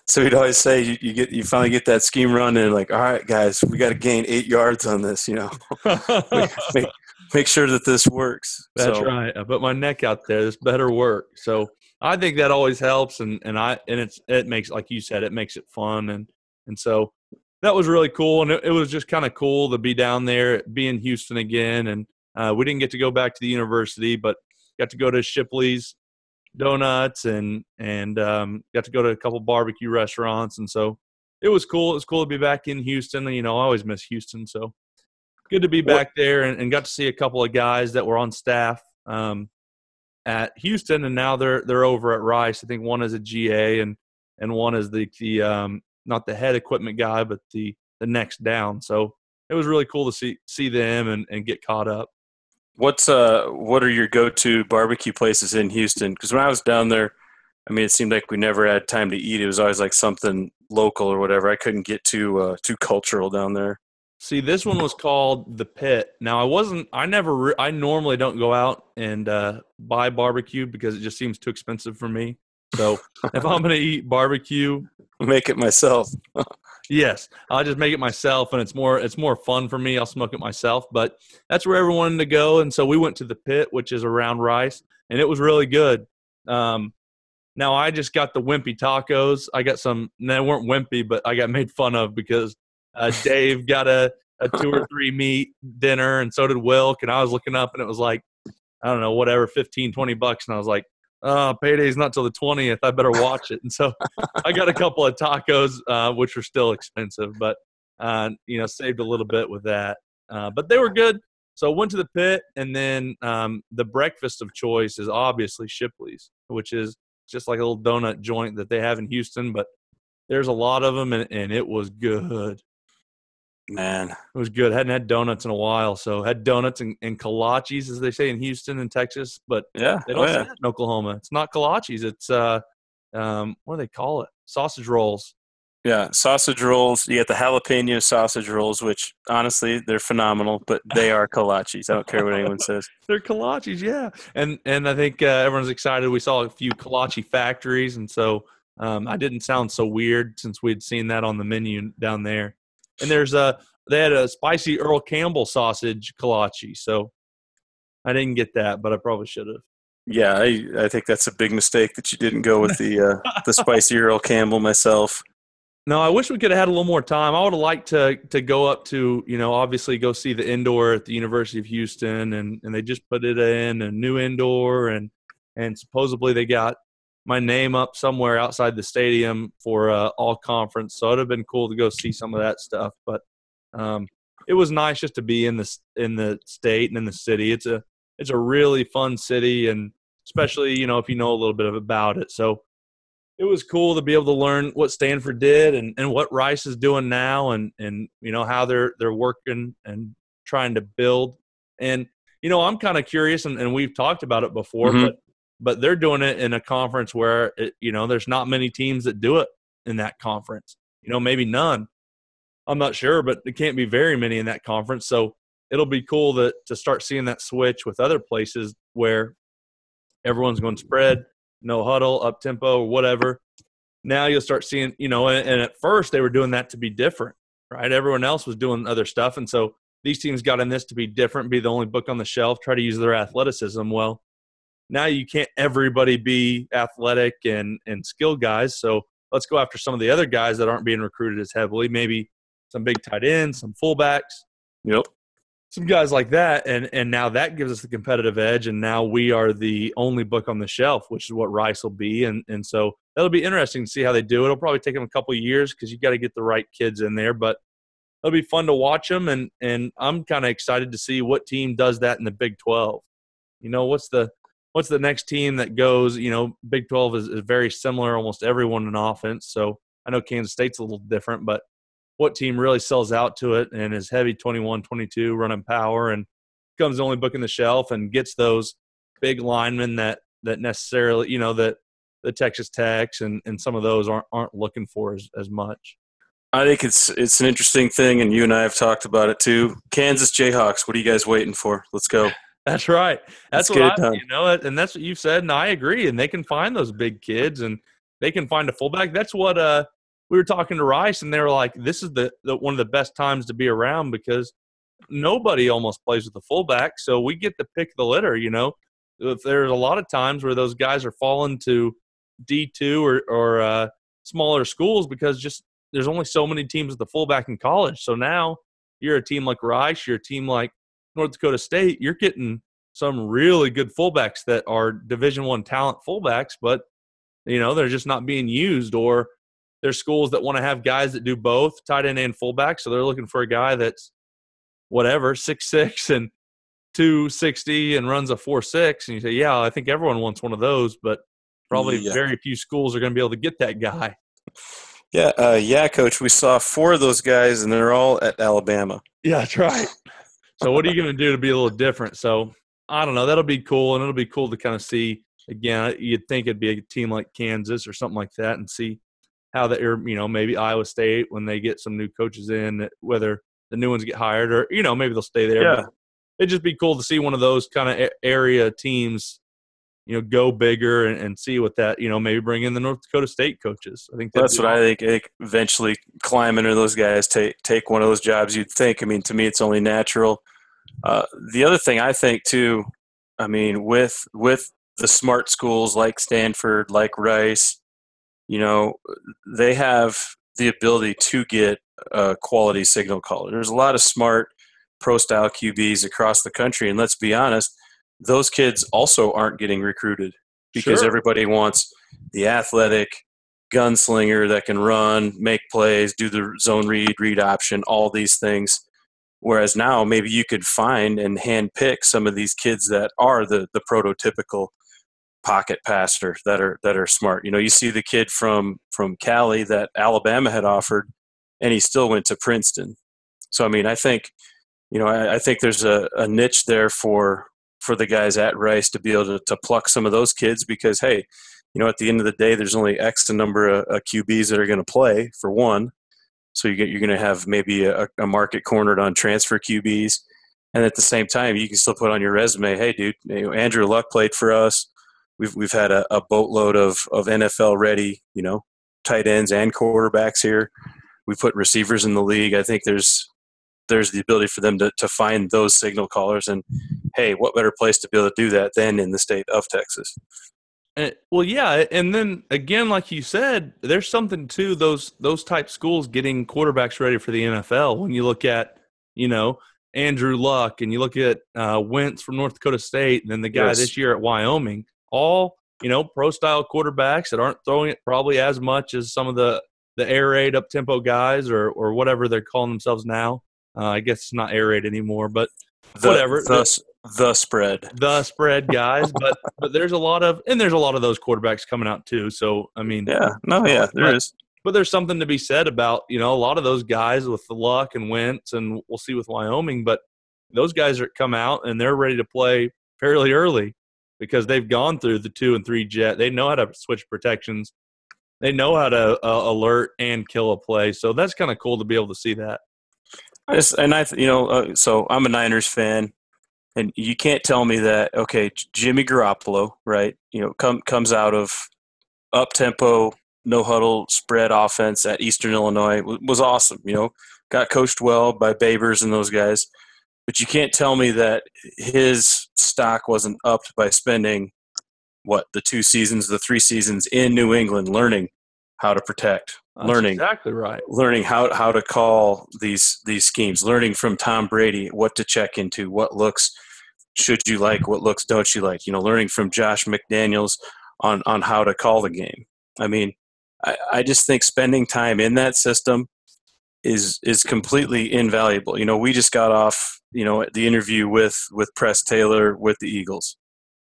so we'd always say you, you, get you finally get that scheme run and like, all right, guys, we got to gain eight yards on this. You know, make, make, sure that this works. That's so. right. I put my neck out there. This better work. So I think that always helps, and and I and it's it makes like you said, it makes it fun, and and so that was really cool, and it, it was just kind of cool to be down there, be in Houston again, and uh, we didn't get to go back to the university, but got to go to Shipley's donuts and and um, got to go to a couple barbecue restaurants, and so it was cool. It was cool to be back in Houston. You know, I always miss Houston, so good to be back there and, and got to see a couple of guys that were on staff um, at Houston, and now they're they're over at Rice. I think one is a GA and and one is the the um, not the head equipment guy, but the the next down. So it was really cool to see see them and, and get caught up. What's uh what are your go to barbecue places in Houston? Because when I was down there, I mean, it seemed like we never had time to eat. It was always like something local or whatever. I couldn't get too uh, too cultural down there. See, this one was called the Pit. Now, I wasn't. I never. Re- I normally don't go out and uh, buy barbecue because it just seems too expensive for me. So if I'm going to eat barbecue, make it myself. Yes, I'll just make it myself, and it's more it's more fun for me. I'll smoke it myself, but that's where everyone wanted to go, and so we went to the pit, which is around Rice, and it was really good. Um, now I just got the wimpy tacos. I got some. They weren't wimpy, but I got made fun of because uh, Dave got a a two or three meat dinner, and so did Wilk. And I was looking up, and it was like I don't know, whatever, 15, 20 bucks, and I was like, uh, payday's not till the 20th. I better watch it. And so I got a couple of tacos, uh, which were still expensive, but, uh, you know, saved a little bit with that. Uh, but they were good. So I went to the pit, and then um, the breakfast of choice is obviously Shipley's, which is just like a little donut joint that they have in Houston, but there's a lot of them, and, and it was good. Man, it was good. Hadn't had donuts in a while, so had donuts and, and kolaches, as they say in Houston and Texas. But yeah, they don't oh, yeah. in Oklahoma. It's not kolaches. It's uh, um, what do they call it? Sausage rolls. Yeah, sausage rolls. You get the jalapeno sausage rolls, which honestly they're phenomenal, but they are kolaches. I don't care what anyone says. they're kolaches, yeah. And and I think uh, everyone's excited. We saw a few kolache factories, and so um, I didn't sound so weird since we'd seen that on the menu down there and there's a they had a spicy Earl Campbell sausage kolache. So I didn't get that, but I probably should have. Yeah, I, I think that's a big mistake that you didn't go with the uh, the spicy Earl Campbell myself. No, I wish we could have had a little more time. I would have liked to to go up to, you know, obviously go see the indoor at the University of Houston and, and they just put it in a new indoor and and supposedly they got my name up somewhere outside the stadium for uh, all conference. So it'd have been cool to go see some of that stuff. But um, it was nice just to be in the in the state and in the city. It's a it's a really fun city, and especially you know if you know a little bit about it. So it was cool to be able to learn what Stanford did and, and what Rice is doing now, and and you know how they're they're working and trying to build. And you know I'm kind of curious, and, and we've talked about it before, mm-hmm. but but they're doing it in a conference where it, you know there's not many teams that do it in that conference. You know, maybe none. I'm not sure, but it can't be very many in that conference. So it'll be cool to to start seeing that switch with other places where everyone's going spread, no huddle, up tempo, whatever. Now you'll start seeing, you know, and, and at first they were doing that to be different, right? Everyone else was doing other stuff, and so these teams got in this to be different, be the only book on the shelf, try to use their athleticism. Well, now you can't everybody be athletic and and skill guys. So let's go after some of the other guys that aren't being recruited as heavily. Maybe some big tight ends, some fullbacks. Yep. Some guys like that, and and now that gives us the competitive edge, and now we are the only book on the shelf, which is what Rice will be, and and so that'll be interesting to see how they do. It'll probably take them a couple years because you got to get the right kids in there, but it'll be fun to watch them, and and I'm kind of excited to see what team does that in the Big Twelve. You know, what's the what's the next team that goes? You know, Big 12 is, is very similar, almost everyone in offense. So I know Kansas State's a little different, but what team really sells out to it and is heavy 21 22 running power and becomes the only book in the shelf and gets those big linemen that that necessarily you know that the Texas Techs and, and some of those aren't aren't looking for as, as much. I think it's it's an interesting thing, and you and I have talked about it too. Kansas Jayhawks. What are you guys waiting for? Let's go. That's right. That's get what I, you know, and that's what you've said, and I agree. And they can find those big kids, and they can find a fullback. That's what uh we were talking to Rice, and they were like, "This is the, the one of the best times to be around because nobody almost plays with the fullback, so we get to pick the litter." You know, if there's a lot of times where those guys are falling to D two or or uh, smaller schools because just there's only so many teams with the fullback in college. So now you're a team like Rice, you're a team like North Dakota State, you're getting some really good fullbacks that are Division One talent fullbacks, but you know they're just not being used. Or there's schools that want to have guys that do both tight end and fullback, so they're looking for a guy that's whatever six six and two sixty and runs a four six, and you say, yeah, I think everyone wants one of those, but probably Yeah. very few schools are going to be able to get that guy. Yeah, uh, yeah, coach. We saw four of those guys, and they're all at Alabama. Yeah, that's right. So what are you going to do to be a little different? So I don't know. That'll be cool, and it'll be cool to kind of see. Again, you'd think it'd be a team like Kansas or something like that, and see how that or er, you know maybe Iowa State when they get some new coaches in, whether the new ones get hired or you know maybe they'll stay there. Yeah. But it'd just be cool to see one of those kind of area teams, you know, go bigger and, and see what that you know maybe bring in the North Dakota State coaches. I think That's what I think. I think eventually climb into those guys, take take one of those jobs. You'd think. I mean, to me, it's only natural. Uh, the other thing I think too, I mean, with with the smart schools like Stanford, like Rice, you know, they have the ability to get a quality signal caller. There's a lot of smart pro style QBs across the country, and let's be honest, those kids also aren't getting recruited because Sure. everybody wants the athletic gunslinger that can run, make plays, do the zone read, read option, all these things. Whereas now maybe you could find and hand pick some of these kids that are the the prototypical pocket passer that are that are smart. You know, you see the kid from from Cali that Alabama had offered, and he still went to Princeton. So I mean, I think you know I, I think there's a, a niche there for for the guys at Rice to be able to, to pluck some of those kids because hey, you know, at the end of the day, there's only X number of, of QBs that are going to play for one. So you get, you're going to have maybe a, a market cornered on transfer QBs, and at the same time, you can still put on your resume, "Hey, dude, Andrew Luck played for us. We've we've had a, a boatload of of NFL ready, you know, tight ends and quarterbacks here. We put receivers in the league. I think there's there's the ability for them to to find those signal callers, and hey, what better place to be able to do that than in the state of Texas? And, well, yeah, and then again, like you said, there's something to those those type schools getting quarterbacks ready for the NFL. When you look at, you know, Andrew Luck, and you look at uh, Wentz from North Dakota State, and then the guy Yes. this year at Wyoming, all you know, pro style quarterbacks that aren't throwing it probably as much as some of the the air raid up tempo guys or or whatever they're calling themselves now. Uh, I guess it's not air raid anymore, but The, Whatever. The, the spread. the spread guys. but but there's a lot of and there's a lot of those quarterbacks coming out too. So I mean, Yeah. No. Yeah. There But- is. but there's something to be said about you know a lot of those guys with the Luck and Wentz, and we'll see with Wyoming. But those guys are come out and they're ready to play fairly early because they've gone through the two and three jet. They know how to switch protections. They know how to uh, alert and kill a play. So that's kind of cool to be able to see that. I just, and I, you know, uh, so I'm a Niners fan, and you can't tell me that. Okay, Jimmy Garoppolo, right? You know, come comes out of up tempo, no huddle spread offense at Eastern Illinois was, was awesome. You know, got coached well by Babers and those guys, but you can't tell me that his stock wasn't upped by spending what the two seasons, the three seasons in New England, learning how to protect, That's learning exactly right. learning how how to call these these schemes, learning from Tom Brady what to check into, what looks should you like, what looks don't you like. You know, learning from Josh McDaniels on on how to call the game. I mean, I, I just think spending time in that system is is completely invaluable. You know, we just got off you know the interview with with Press Taylor with the Eagles.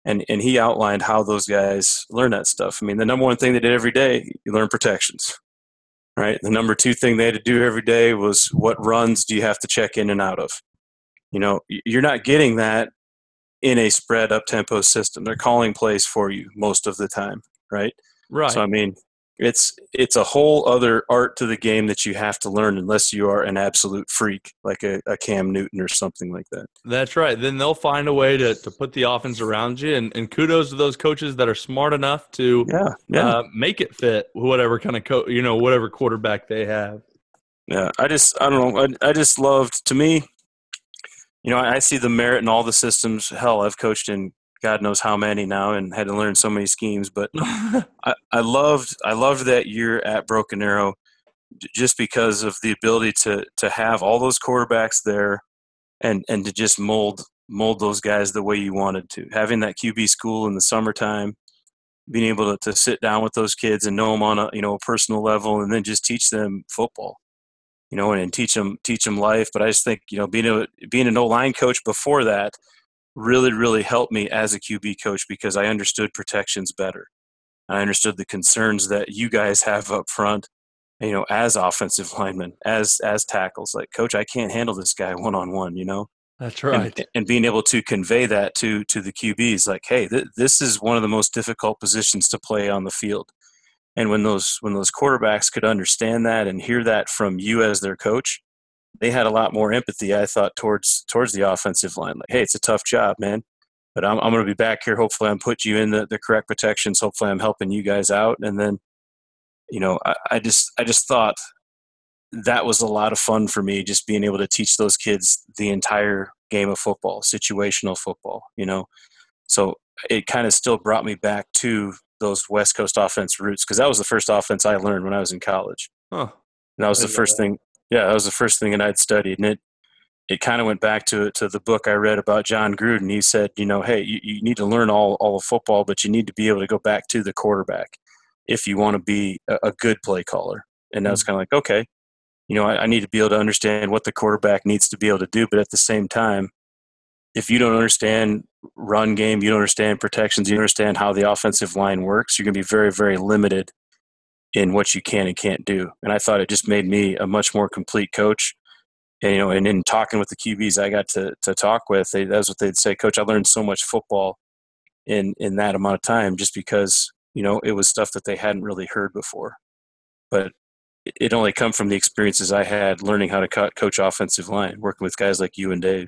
And, and he outlined how those guys learn that stuff. I mean, the number one thing they did every day, you learn protections right? The number two thing they had to do every day was what runs do you have to check in and out of? You know, you're not getting that in a spread up tempo system. They're calling plays for you most of the time, right? Right. So I mean, it's it's a whole other art to the game that you have to learn unless you are an absolute freak like a, a Cam Newton or something like that. That's right. Then they'll find a way to, to put the offense around you, and, and kudos to those coaches that are smart enough to Yeah, yeah. uh, make it fit whatever kind of co- you know whatever quarterback they have. Yeah, I just I don't know. I, I just loved to me. You know, I, I see the merit in all the systems. Hell, I've coached in God knows how many now, and had to learn so many schemes. But I, I loved I loved that year at Broken Arrow, just because of the ability to to have all those quarterbacks there, and and to just mold mold those guys the way you wanted to. Having that QB school in the summertime, being able to, to sit down with those kids and know them on a you know a personal level, and then just teach them football you know, and, and teach them teach them life. But I just think you know being a being an O line coach before that really really helped me as a QB coach because I understood protections better. I understood the concerns that you guys have up front, you know, as offensive linemen, as as tackles. Like, coach, I can't handle this guy one on one. You know, That's and, right. and being able to convey that to to the QBs, like, hey, th- this is one of the most difficult positions to play on the field. And when those when those quarterbacks could understand that and hear that from you as their coach, they had a lot more empathy, I thought, towards towards the offensive line. Like, hey, it's a tough job, man, but I'm I'm going to be back here. Hopefully, I'm putting you in the, the correct protections. Hopefully, I'm helping you guys out. And then, you know, I, I just I just thought that was a lot of fun for me, just being able to teach those kids the entire game of football, situational football. You know, so it kind of still brought me back to those West Coast offense roots because that was the first offense I learned when I was in college. Huh. And that was the first thing. Yeah, that was the first thing that I'd studied, and it it kind of went back to to the book I read about Jon Gruden. He said, you know, hey, you, you need to learn all all of football, but you need to be able to go back to the quarterback if you want to be a, a good play caller. And that was mm-hmm. kind of like, okay, you know, I, I need to be able to understand what the quarterback needs to be able to do, but at the same time, if you don't understand run game, you don't understand protections, you don't understand how the offensive line works, you're going to be very, very limited in what you can and can't do. And I thought it just made me a much more complete coach. And you know, and in talking with the QBs I got to to talk with, they, that's what they'd say, Coach. I learned so much football in in that amount of time, just because you know it was stuff that they hadn't really heard before. But it- only come from the experiences I had learning how to co- coach offensive line, working with guys like you and Dave.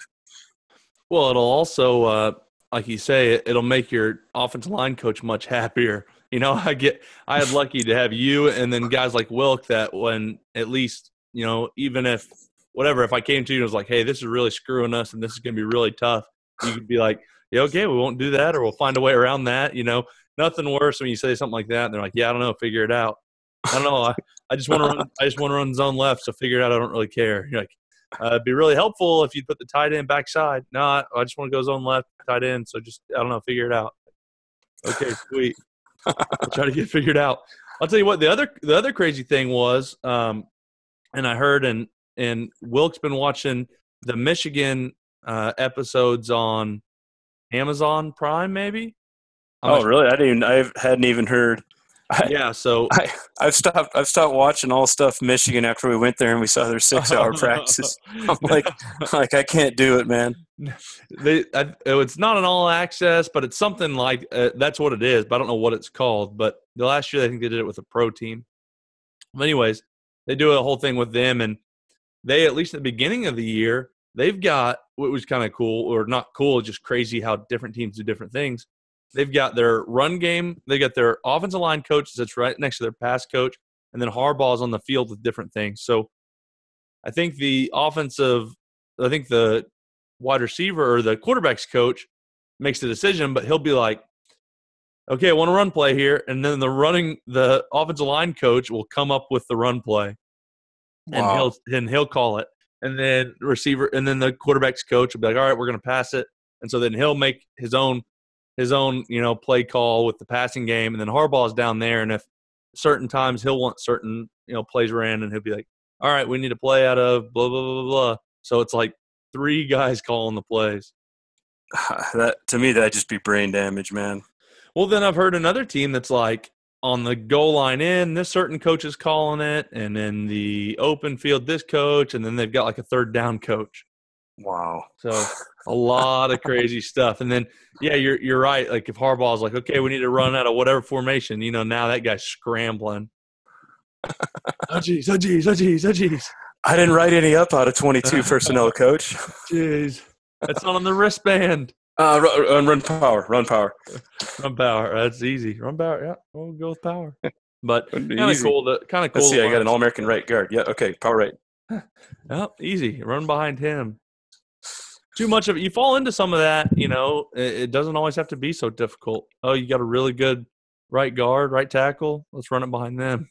Well, it'll also, uh, like you say, it'll make your offensive line coach much happier. You know, I get, I had lucky to have you and then guys like Wilk that when at least, you know, even if whatever, if I came to you and was like, hey, this is really screwing us and this is to be really tough, you could be like, yeah, okay, we won't do that or we'll find a way around that. You know, nothing worse when you say something like that and they're like, yeah, I don't know, figure it out. I don't know. I, I just want to run, I just want to run zone left. So figure it out. I don't really care. You're like, uh, it'd be really helpful if you put the tight end backside. No, I, I just want to go zone left, tight end. So just I don't know, figure it out. Okay, sweet. I'll try to get it figured out. I'll tell you what. The other the other crazy thing was, um, and I heard and and Wilk's been watching the Michigan uh, episodes on Amazon Prime, maybe. I'm oh, really? I didn't. I hadn't even heard. I. Yeah. So I, I've stopped. I've stopped watching all stuff Michigan after we went there and we saw their six-hour practices. I'm like, like I can't do it, man. they I, it's not an all access, but it's something like uh, that's what it is. But I don't know what it's called. But the last year, I think they did it with a pro team. But anyways, they do a whole thing with them, and they at least at the beginning of the year, they've got what was kind of cool or not cool, just crazy how different teams do different things. They've got their run game, they got their offensive line coach that's right next to their pass coach, and then Harbaugh's on the field with different things. So I think the offensive, I think the wide receiver or the quarterback's coach makes the decision, but he'll be like, okay, I want to run play here. And then the running, the offensive line coach will come up with the run play and Wow. he'll, and he'll call it. And then receiver, and then the quarterback's coach will be like, all right, we're going to pass it. And so then he'll make his own, his own, you know, play call with the passing game. And then Harbaugh's down there. And if certain times he'll want certain, you know, plays ran and he'll be like, all right, we need to play out of blah, blah, blah, blah, blah. So it's like three guys calling the plays. That to me, that'd just be brain damage, man. Well, then I've heard another team that's like on the goal line in, this certain coach is calling it, and then the open field, this coach, and then they've got like a third down coach. Wow. So a lot of crazy stuff. And then, yeah, you're you're right. Like if Harbaugh's like, okay, we need to run out of whatever formation, you know, now that guy's scrambling. oh geez, oh geez, oh geez, oh geez. I didn't write any up out of 22 personnel, coach. Jeez, that's not on the wristband. Uh, run, run power, run power, run power. That's easy. Run power. Yeah, we'll go with power. But kind of cool. To, kind of cool. Let's see. I got an all-American right guard. Yeah. Okay. Power right. oh, easy. Run behind him. Too much of it. You fall into some of that. You know, it, it doesn't always have to be so difficult. Oh, you got a really good right guard, right tackle. Let's run it behind them.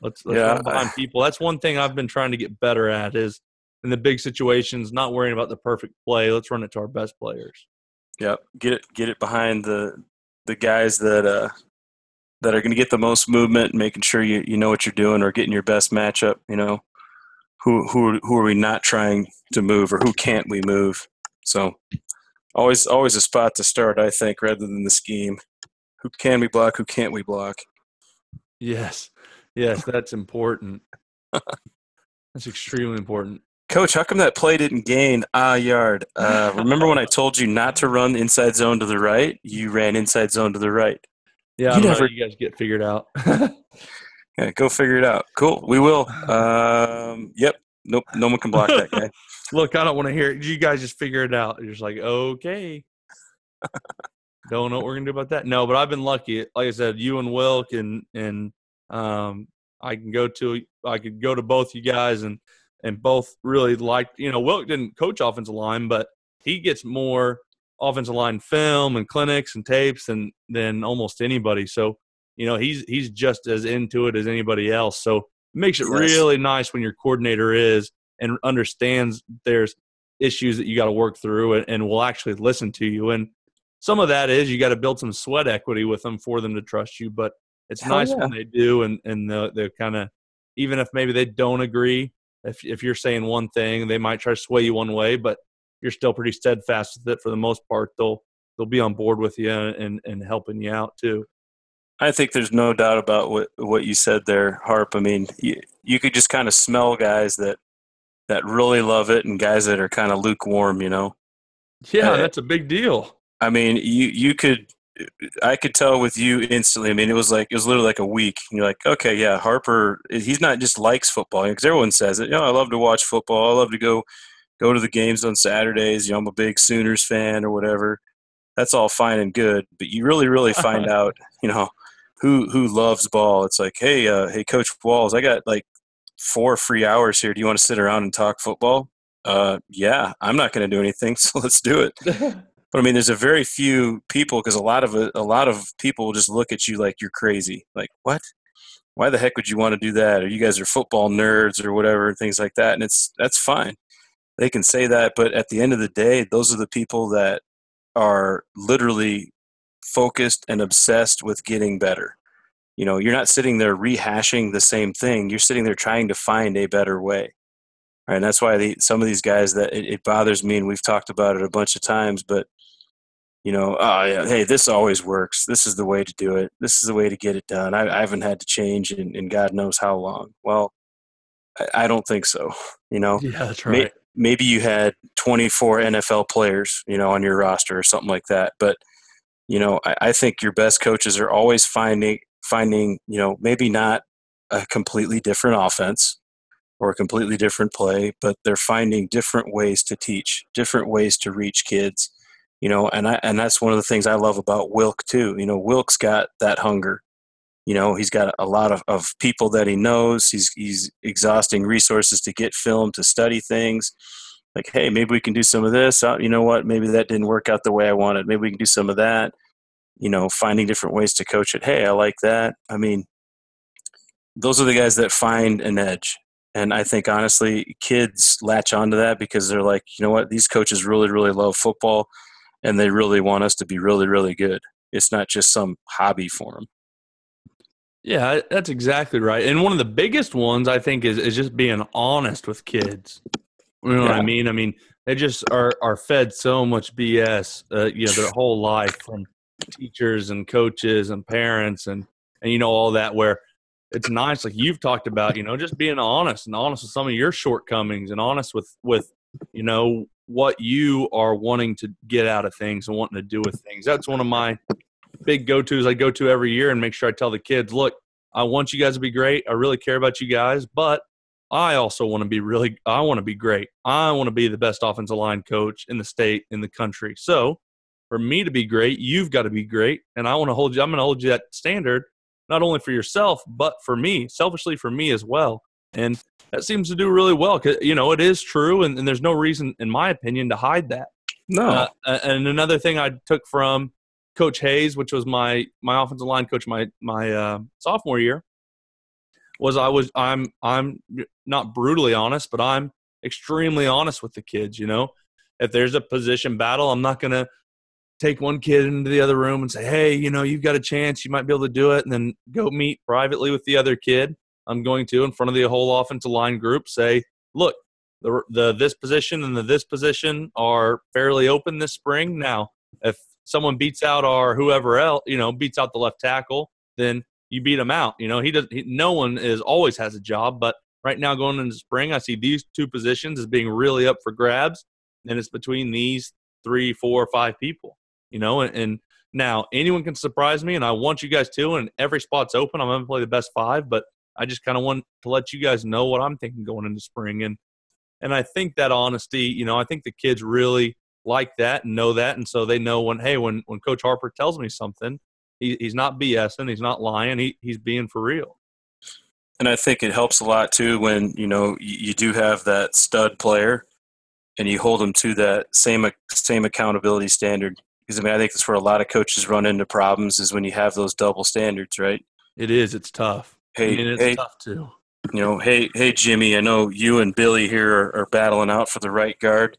Let's, let's yeah. behind people. That's one thing I've been trying to get better at is in the big situations, not worrying about the perfect play. Let's run it to our best players. Yep. Get it get it behind the the guys that uh that are going to get the most movement, making sure you, you know what you're doing or getting your best matchup. You know, who who who are we not trying to move or who can't we move? So always always a spot to start, I think, rather than the scheme. Who can we block? Who can't we block? Yes, yes, that's important. that's extremely important. Coach, how come that play didn't gain a yard? Uh, remember when I told you not to run inside zone to the right? You ran inside zone to the right. Yeah, you never. You guys get figured out. yeah, go figure it out. Cool, we will. Um, yep. Nope. No one can block that guy. Look, I don't want to hear it. You guys just figure it out. You're just like, okay. don't know what we're gonna do about that. No, but I've been lucky. Like I said, you and Wilk and and um, I can go to I could go to both you guys and and both really liked. You know, Wilk didn't coach offensive line, but he gets more offensive line film and clinics and tapes than than almost anybody. So, you know, he's he's just as into it as anybody else. So it makes it yes. really nice when your coordinator is and understands there's issues that you got to work through and, and will actually listen to you. And some of that is you got to build some sweat equity with them for them to trust you. But it's Hell nice yeah. when they do and and the the kind of even if maybe they don't agree, if if you're saying one thing, they might try to sway you one way, but you're still pretty steadfast with it for the most part, they'll they'll be on board with you and and helping you out too. I think there's no doubt about what what you said there, Harp. I mean, you, you could just kind of smell guys that that really love it and guys that are kind of lukewarm. You know. Yeah, uh, that's a big deal. I mean, you you could I could tell with you instantly. I mean, it was like it was literally like a week. And you're like, okay, yeah, Harper. He's not just likes football because everyone says it. You know, I love to watch football. I love to go go to the games on Saturdays. You know, I'm a big Sooners fan or whatever. That's all fine and good, but you really, really find out, you know, who who loves ball. It's like, hey, uh, hey, Coach Walls, I got like four free hours here. Do you want to sit around and talk football? Uh, yeah, I'm not going to do anything, so let's do it. but I mean, there's a very few people because a lot of a, a lot of people will just look at you like you're crazy. Like, what? Why the heck would you want to do that? Or you guys are football nerds or whatever, things like that. And it's that's fine they can say that, but at the end of the day, those are the people that are literally focused and obsessed with getting better. You know, you're not sitting there rehashing the same thing. You're sitting there trying to find a better way. Right? And that's why the, some of these guys that it, it, bothers me, and we've talked about it a bunch of times, but you know, oh, yeah, hey, this always works. This is the way to do it. This is the way to get it done. I, I haven't had to change in, in, God knows how long. Well, I, I, don't think so. You know, yeah, that's right maybe you had 24 NFL players, you know, on your roster or something like that. But you know, I, I think your best coaches are always finding finding, you know, maybe not a completely different offense or a completely different play, but they're finding different ways to teach, different ways to reach kids. You know, and I and that's one of the things I love about Wilk too. You know, Wilk's got that hunger you know he's got a lot of, of people that he knows he's he's exhausting resources to get film to study things like hey maybe we can do some of this uh, you know what maybe that didn't work out the way i wanted maybe we can do some of that you know finding different ways to coach it hey i like that i mean those are the guys that find an edge and i think honestly kids latch onto that because they're like you know what these coaches really really love football and they really want us to be really really good it's not just some hobby for them yeah, that's exactly right. And one of the biggest ones I think is is just being honest with kids. You know yeah. what I mean? I mean, they just are are fed so much BS, uh, you know, their whole life from teachers and coaches and parents and and you know all that. Where it's nice, like you've talked about, you know, just being honest and honest with some of your shortcomings and honest with with you know what you are wanting to get out of things and wanting to do with things. That's one of my big go tos I go to every year and make sure I tell the kids, look, I want you guys to be great. I really care about you guys, but I also want to be really, I want to be great. I want to be the best offensive line coach in the state, in the country. So for me to be great, you've got to be great. And I want to hold you, I'm going to hold you that standard, not only for yourself, but for me, selfishly for me as well. And that seems to do really well you know, it is true. And, and, there's no reason, in my opinion, to hide that. No. Uh, and another thing I took from Coach Hayes, which was my, my offensive line coach my, my uh, sophomore year, was I was I'm I'm not brutally honest, but I'm extremely honest with the kids. You know, if there's a position battle, I'm not gonna take one kid into the other room and say, "Hey, you know, you've got a chance. You might be able to do it," and then go meet privately with the other kid. I'm going to, in front of the whole offensive line group, say, "Look, the the this position and the this position are fairly open this spring. Now, if someone beats out our whoever else, you know, beats out the left tackle, then you beat him out. You know, he does. He, no one is always has a job, but right now going into spring, I see these two positions as being really up for grabs, and it's between these three, four, five people. You know, and, and now anyone can surprise me, and I want you guys to. And every spot's open. I'm going to play the best five, but I just kind of want to let you guys know what I'm thinking going into spring, and and I think that honesty, you know, I think the kids really like that and know that, and so they know when hey, when when Coach Harper tells me something, he, he's not BSing, he's not lying, he, he's being for real. And I think it helps a lot too when you know you, you do have that stud player, and you hold them to that same same accountability standard. Because I mean, I think that's where a lot of coaches run into problems is when you have those double standards, right? It is. It's tough. Hey, I mean, it's hey, tough too. You know, hey, hey, Jimmy. I know you and Billy here are, are battling out for the right guard,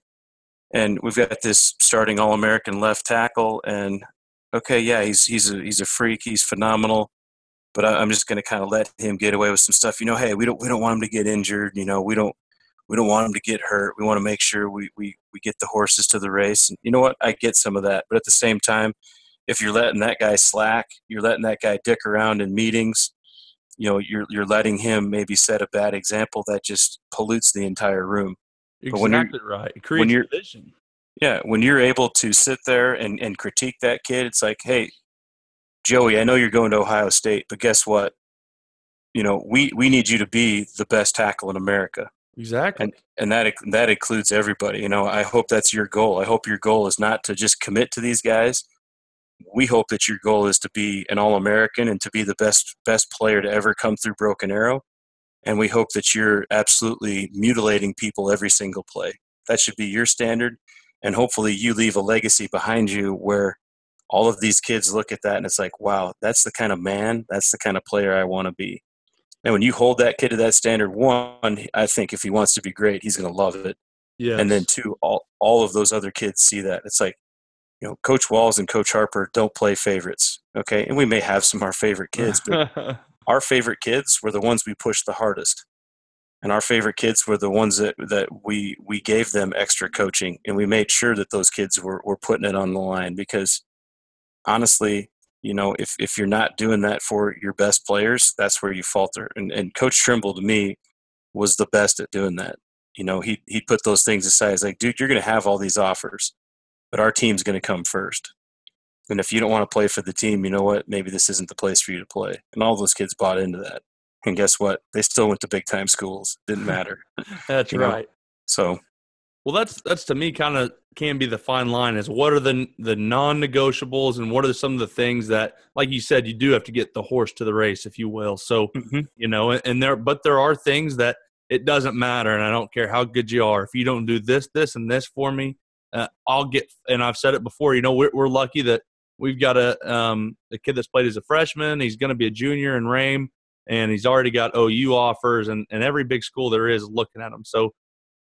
and we've got this starting All-American left tackle, and okay, yeah, he's he's a he's a freak, he's phenomenal, but I, am just going to kind of let him get away with some stuff. You know, hey, we don't we don't want him to get injured. You know, we don't we don't want him to get hurt. We want to make sure we we we get the horses to the race. And you know what? I get some of that, but at the same time, if you're letting that guy slack, you're letting that guy dick around in meetings. You know, you're you're letting him maybe set a bad example that just pollutes the entire room. Exactly but when you're, right. It creates when you're, division yeah, when you're able to sit there and, and critique that kid, it's like, hey, Joey, I know you're going to Ohio State, but guess what? You know, we, we need you to be the best tackle in America. Exactly. And and that that includes everybody. You know, I hope that's your goal. I hope your goal is not to just commit to these guys. We hope that your goal is to be an All-American and to be the best best player to ever come through Broken Arrow. And we hope that you're absolutely mutilating people every single play. That should be your standard. And hopefully you leave a legacy behind you where all of these kids look at that and it's like wow that's the kind of man that's the kind of player i want to be. And when you hold that kid to that standard one i think if he wants to be great he's going to love it. Yeah and then two all, all of those other kids see that. It's like you know coach walls and coach harper don't play favorites okay? And we may have some of our favorite kids but our favorite kids were the ones we pushed the hardest. And our favorite kids were the ones that, that we we gave them extra coaching and we made sure that those kids were, were putting it on the line because honestly you know if, if you're not doing that for your best players that's where you falter. And, and coach trimble to me was the best at doing that. You know he, he put those things aside. He's like dude you're going to have all these offers but our team's going to come first and if you don't want to play for the team you know what maybe this isn't the place for you to play and all those kids bought into that and guess what? They still went to big time schools. Didn't matter. that's right. Know? So, well, that's that's to me kind of can be the fine line. Is what are the the non negotiables and what are some of the things that, like you said, you do have to get the horse to the race, if you will. So, mm-hmm. you know, and there, but there are things that it doesn't matter, and I don't care how good you are. If you don't do this, this, and this for me, uh, I'll get. And I've said it before. You know, we're, we're lucky that we've got a um, a kid that's played as a freshman. He's going to be a junior in Rame and he's already got OU offers, and, and every big school there is looking at him. So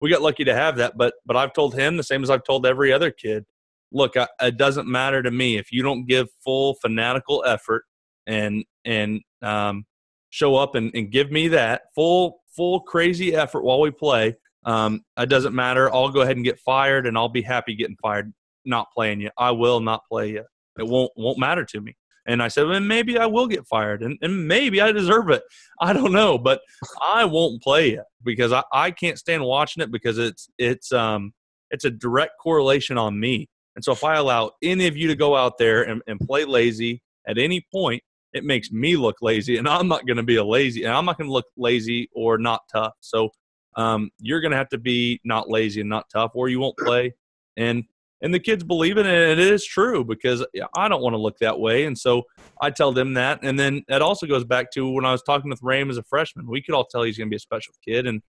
we got lucky to have that. But but I've told him the same as I've told every other kid. Look, I, it doesn't matter to me if you don't give full fanatical effort and and um, show up and, and give me that full full crazy effort while we play. Um, it doesn't matter. I'll go ahead and get fired, and I'll be happy getting fired, not playing you. I will not play you. It won't won't matter to me. And I said, well, maybe I will get fired and, and maybe I deserve it. I don't know, but I won't play it because I, I can't stand watching it because it's it's um it's a direct correlation on me. And so if I allow any of you to go out there and, and play lazy at any point, it makes me look lazy, and I'm not going to be a lazy, and I'm not going to look lazy or not tough. So um, you're going to have to be not lazy and not tough, or you won't play. And and the kids believe in it, and it is true because I don't want to look that way, and so I tell them that. And then it also goes back to when I was talking with Rame as a freshman. We could all tell he's going to be a special kid, and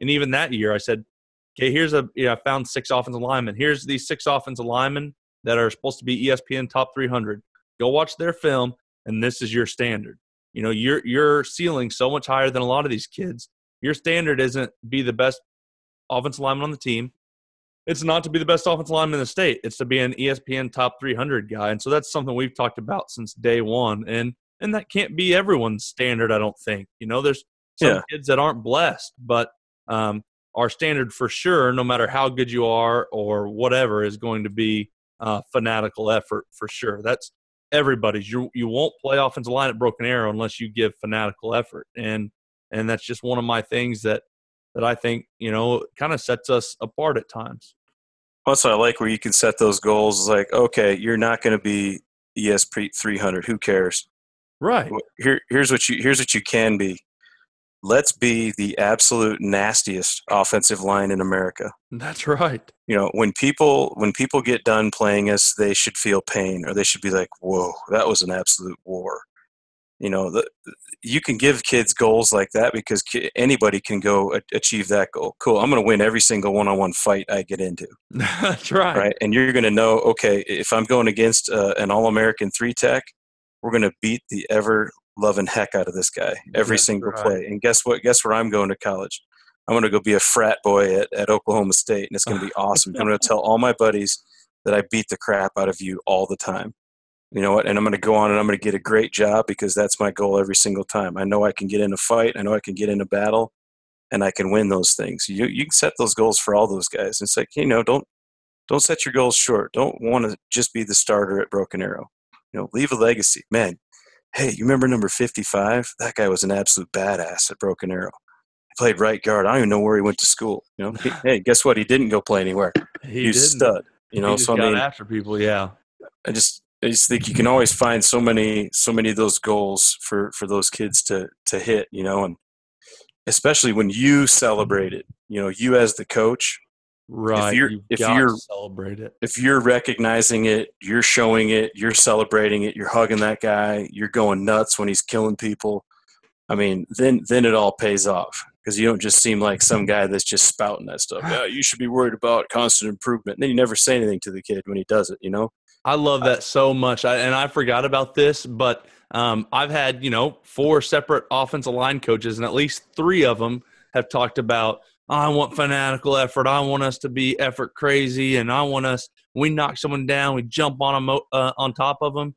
and even that year, I said, okay, here's a you know, I found six offensive linemen. Here's these six offensive linemen that are supposed to be ESPN top 300. Go watch their film, and this is your standard. You know, your your ceiling so much higher than a lot of these kids. Your standard isn't be the best offensive lineman on the team. It's not to be the best offensive lineman in the state. It's to be an ESPN top 300 guy. And so that's something we've talked about since day one. And and that can't be everyone's standard. I don't think. You know, there's some yeah. kids that aren't blessed, but um, our standard for sure, no matter how good you are or whatever, is going to be uh, fanatical effort for sure. That's everybody's. You you won't play offensive line at Broken Arrow unless you give fanatical effort, and and that's just one of my things that that I think you know kind of sets us apart at times. Also, I like where you can set those goals. Like, okay, you're not going to be ESP 300. Who cares? Right. Here, here's what you here's what you can be let's be the absolute nastiest offensive line in America. That's right. You know, when people when people get done playing us, they should feel pain or they should be like, "Whoa, that was an absolute war." You know, the, you can give kids goals like that because anybody can go achieve that goal. Cool. I'm going to win every single one-on-one fight I get into. That's right. Right, and you're going to know, okay, if I'm going against uh, an All-American three tech, we're going to beat the ever loving heck out of this guy every single right. play. And guess what? Guess where I'm going to college? I'm going to go be a frat boy at, at Oklahoma State, and it's going to be awesome. I'm going to tell all my buddies that I beat the crap out of you all the time. You know what? And I'm going to go on and I'm going to get a great job because that's my goal every single time. I know I can get in a fight. I know I can get in a battle, and I can win those things. You you can set those goals for all those guys. It's like you know, don't don't set your goals short. Don't want to just be the starter at Broken Arrow. You know, leave a legacy. Man, hey, you remember number 55? That guy was an absolute badass at Broken Arrow. He played right guard. I don't even know where he went to school. You know, he, hey, guess what? He didn't go play anywhere. He, he was didn't. stud. You know, so I mean, after people, yeah. I just, I just think you can always find so many, so many of those goals for for those kids to to hit. You know, and especially when you celebrate it. You know, you as the coach, Right. If you're, You've if you're celebrate it. If you're recognizing it, you're showing it, you're celebrating it, you're hugging that guy, you're going nuts when he's killing people. I mean, then then it all pays off because you don't just seem like some guy that's just spouting that stuff. Yeah, you should be worried about constant improvement. And then you never say anything to the kid when he does it. You know. I love that so much, I, and I forgot about this, but um, I've had you know four separate offensive line coaches, and at least three of them have talked about I want fanatical effort. I want us to be effort crazy, and I want us. We knock someone down, we jump on them uh, on top of them,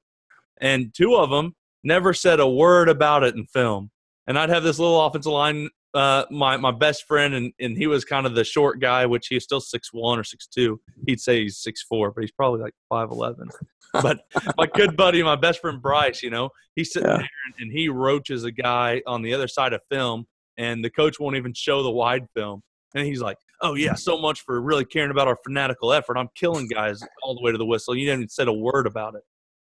and two of them never said a word about it in film. And I'd have this little offensive line, uh, my my best friend, and and he was kind of the short guy, which he's still six one or six two. He'd say he's six four, but he's probably like five eleven. but my good buddy, my best friend Bryce, you know, he's sitting yeah. there and, and he roaches a guy on the other side of film and the coach won't even show the wide film. And he's like, "Oh yeah, so much for really caring about our fanatical effort. I'm killing guys all the way to the whistle. You didn't even said a word about it."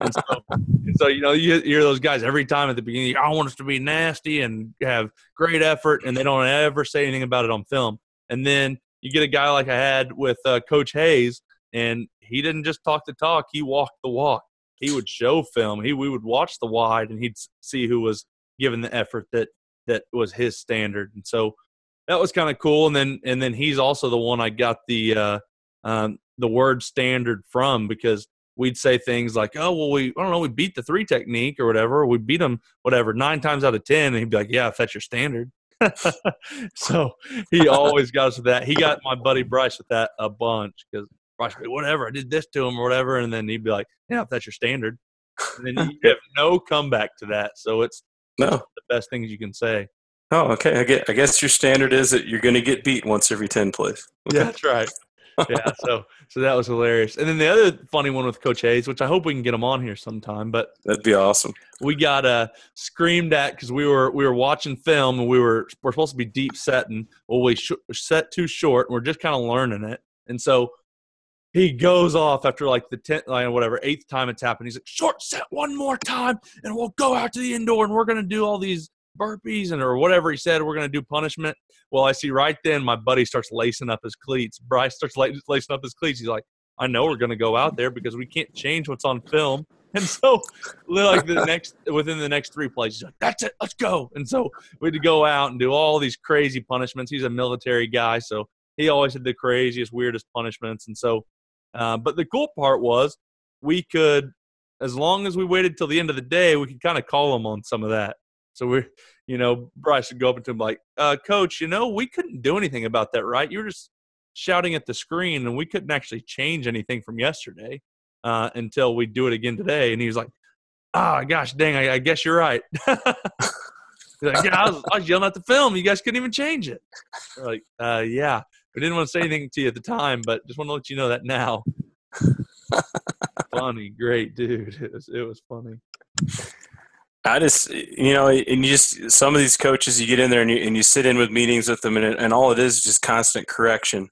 And so, and so you know, you hear those guys every time at the beginning. I want us to be nasty and have great effort, and they don't ever say anything about it on film. And then you get a guy like I had with uh, Coach Hayes, and he didn't just talk the talk; he walked the walk. He would show film. He we would watch the wide, and he'd see who was given the effort that that was his standard. And so that was kind of cool. And then and then he's also the one I got the uh, um, the word standard from because we'd say things like, "Oh, well, we I don't know, we beat the three technique or whatever. We beat them whatever nine times out of ten. And he'd be like, "Yeah, if that's your standard." so he always got us with that. He got my buddy Bryce with that a bunch because Bryce would be, whatever, I did this to him or whatever, and then he'd be like, "Yeah, if that's your standard." And then you have no comeback to that. So it's no. The best things you can say. Oh, okay. I, get, I guess your standard is that you're going to get beat once every 10 plays. Okay. Yeah, that's right. Yeah, so so that was hilarious. And then the other funny one with Coach Hayes, which I hope we can get him on here sometime, but that'd be awesome. We got uh, screamed at because we were we were watching film and we were we're supposed to be deep setting. Well, we sh- set too short. And we're just kind of learning it, and so he goes off after like the tenth, like whatever eighth time it's happened. He's like, "Short set one more time, and we'll go out to the indoor, and we're gonna do all these burpees and or whatever he said. We're gonna do punishment." Well, I see right then my buddy starts lacing up his cleats. Bryce starts lacing up his cleats. He's like, "I know we're gonna go out there because we can't change what's on film." And so, like the next within the next three plays, he's like, "That's it, let's go." And so we had to go out and do all these crazy punishments. He's a military guy, so he always had the craziest, weirdest punishments. And so uh, but the cool part was we could, as long as we waited till the end of the day, we could kind of call them on some of that. So we're, you know, Bryce would go up to him like, uh, "Coach, you know, we couldn't do anything about that, right? You were just shouting at the screen, and we couldn't actually change anything from yesterday uh, until we do it again today." And he was like, "Ah, oh, gosh, dang, I, I guess you're right." like, yeah, I was, I was, yelling at the film. You guys couldn't even change it. We're like, uh, yeah. We didn't want to say anything to you at the time, but just want to let you know that now. funny, great dude. It was it was funny. I just, you know, and you just some of these coaches, you get in there and you and you sit in with meetings with them, and and all it is is just constant correction.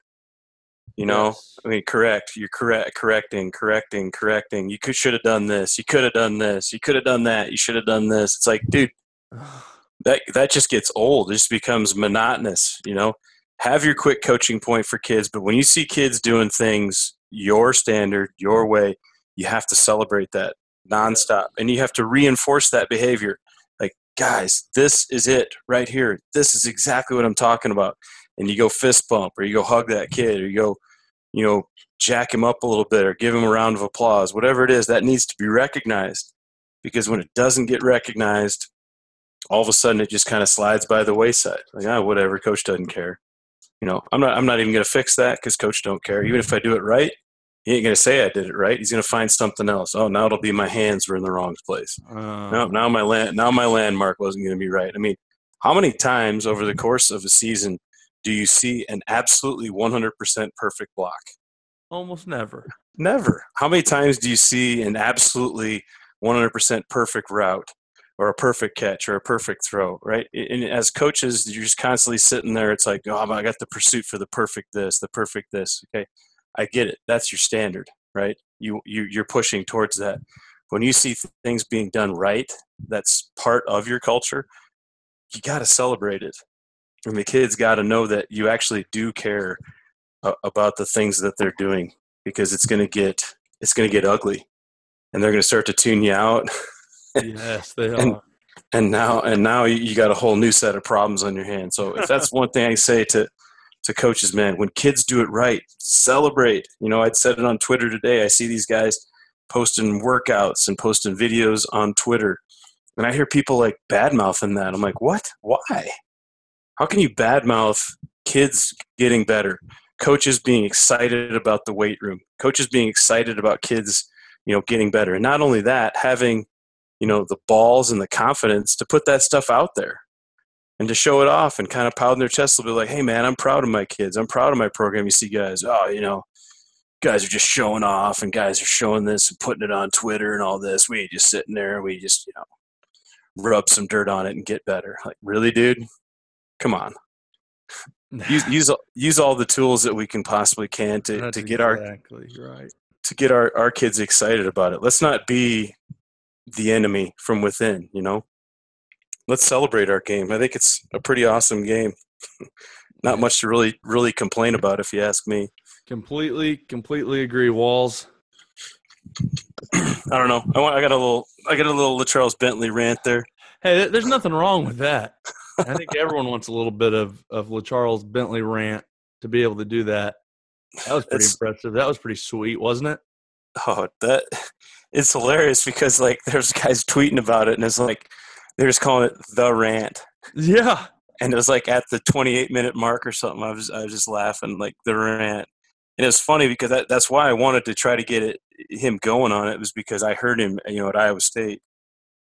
You know, yes. I mean, correct. You're correct, correcting, correcting, correcting. You could should have done this. You could have done this. You could have done that. You should have done this. It's like, dude, that that just gets old. It just becomes monotonous. You know, have your quick coaching point for kids, but when you see kids doing things your standard, your way, you have to celebrate that nonstop and you have to reinforce that behavior. Like, guys, this is it right here. This is exactly what I'm talking about. And you go fist bump or you go hug that kid or you go, you know, jack him up a little bit or give him a round of applause, whatever it is, that needs to be recognized. Because when it doesn't get recognized, all of a sudden it just kind of slides by the wayside. Like, ah, whatever, coach doesn't care you know, I'm not I'm not even to fix that because coach don't care. Even if I do it right, he ain't to say I did it right. He's to find something else. Oh, now it'll be my hands were in the wrong place. Uh, no, now my land now my landmark wasn't to be right. I mean, how many times over the course of a season do you see an absolutely 100% perfect block? Almost never. Never. How many times do you see an absolutely 100% perfect route? or a perfect catch or a perfect throw, right? And as coaches, you're just constantly sitting there. It's like, oh, I got the pursuit for the perfect this, the perfect this. Okay, I get it. That's your standard, right? You you you're pushing towards that. When you see things being done right, that's part of your culture. You got to celebrate it, and the kids got to know that you actually do care uh, about the things that they're doing because it's going to get it's going to get ugly, and they're going to start to tune you out. yes, they are. And, and now, and now you got a whole new set of problems on your hands. So if that's one thing I say to to coaches, man, when kids do it right, celebrate. You know, I'd said it on Twitter today. I see these guys posting workouts and posting videos on Twitter, and I hear people like badmouthing that. I'm like, what? Why? How can you badmouth kids getting better? Coaches being excited about the weight room, coaches being excited about kids, you know, getting better, and not only that, having you know the balls and the confidence to put that stuff out there and to show it off and kind of pound their chest a little bit like hey man i'm proud of my kids. I'm proud of my program. You see guys oh you know guys are just showing off and guys are showing this and putting it on twitter and all this. We just sitting there. We just you know rub some dirt on it and get better. Like really dude? Come on. Use use use all the tools that we can possibly can to, That's to get exactly our right. to get our, our kids excited about it. Let's not be the enemy from within, you know? Let's celebrate our game. I think it's a pretty awesome game. Not much to really really complain about if you ask me. Completely completely agree, Walls. I don't know. I want I got a little I got a little Charles Bentley rant there. Hey, there's nothing wrong with that. I think everyone wants a little bit of of Charles Bentley rant to be able to do that. That was pretty it's, impressive. That was pretty sweet, wasn't it? Oh, that it's hilarious because like there's guys tweeting about it and it's like they're just calling it the rant. Yeah. And it was like at the 28 minute mark or something. I was I was just laughing like the rant. And it was funny because that, that's why I wanted to try to get it him going on it was because I heard him you know at Iowa State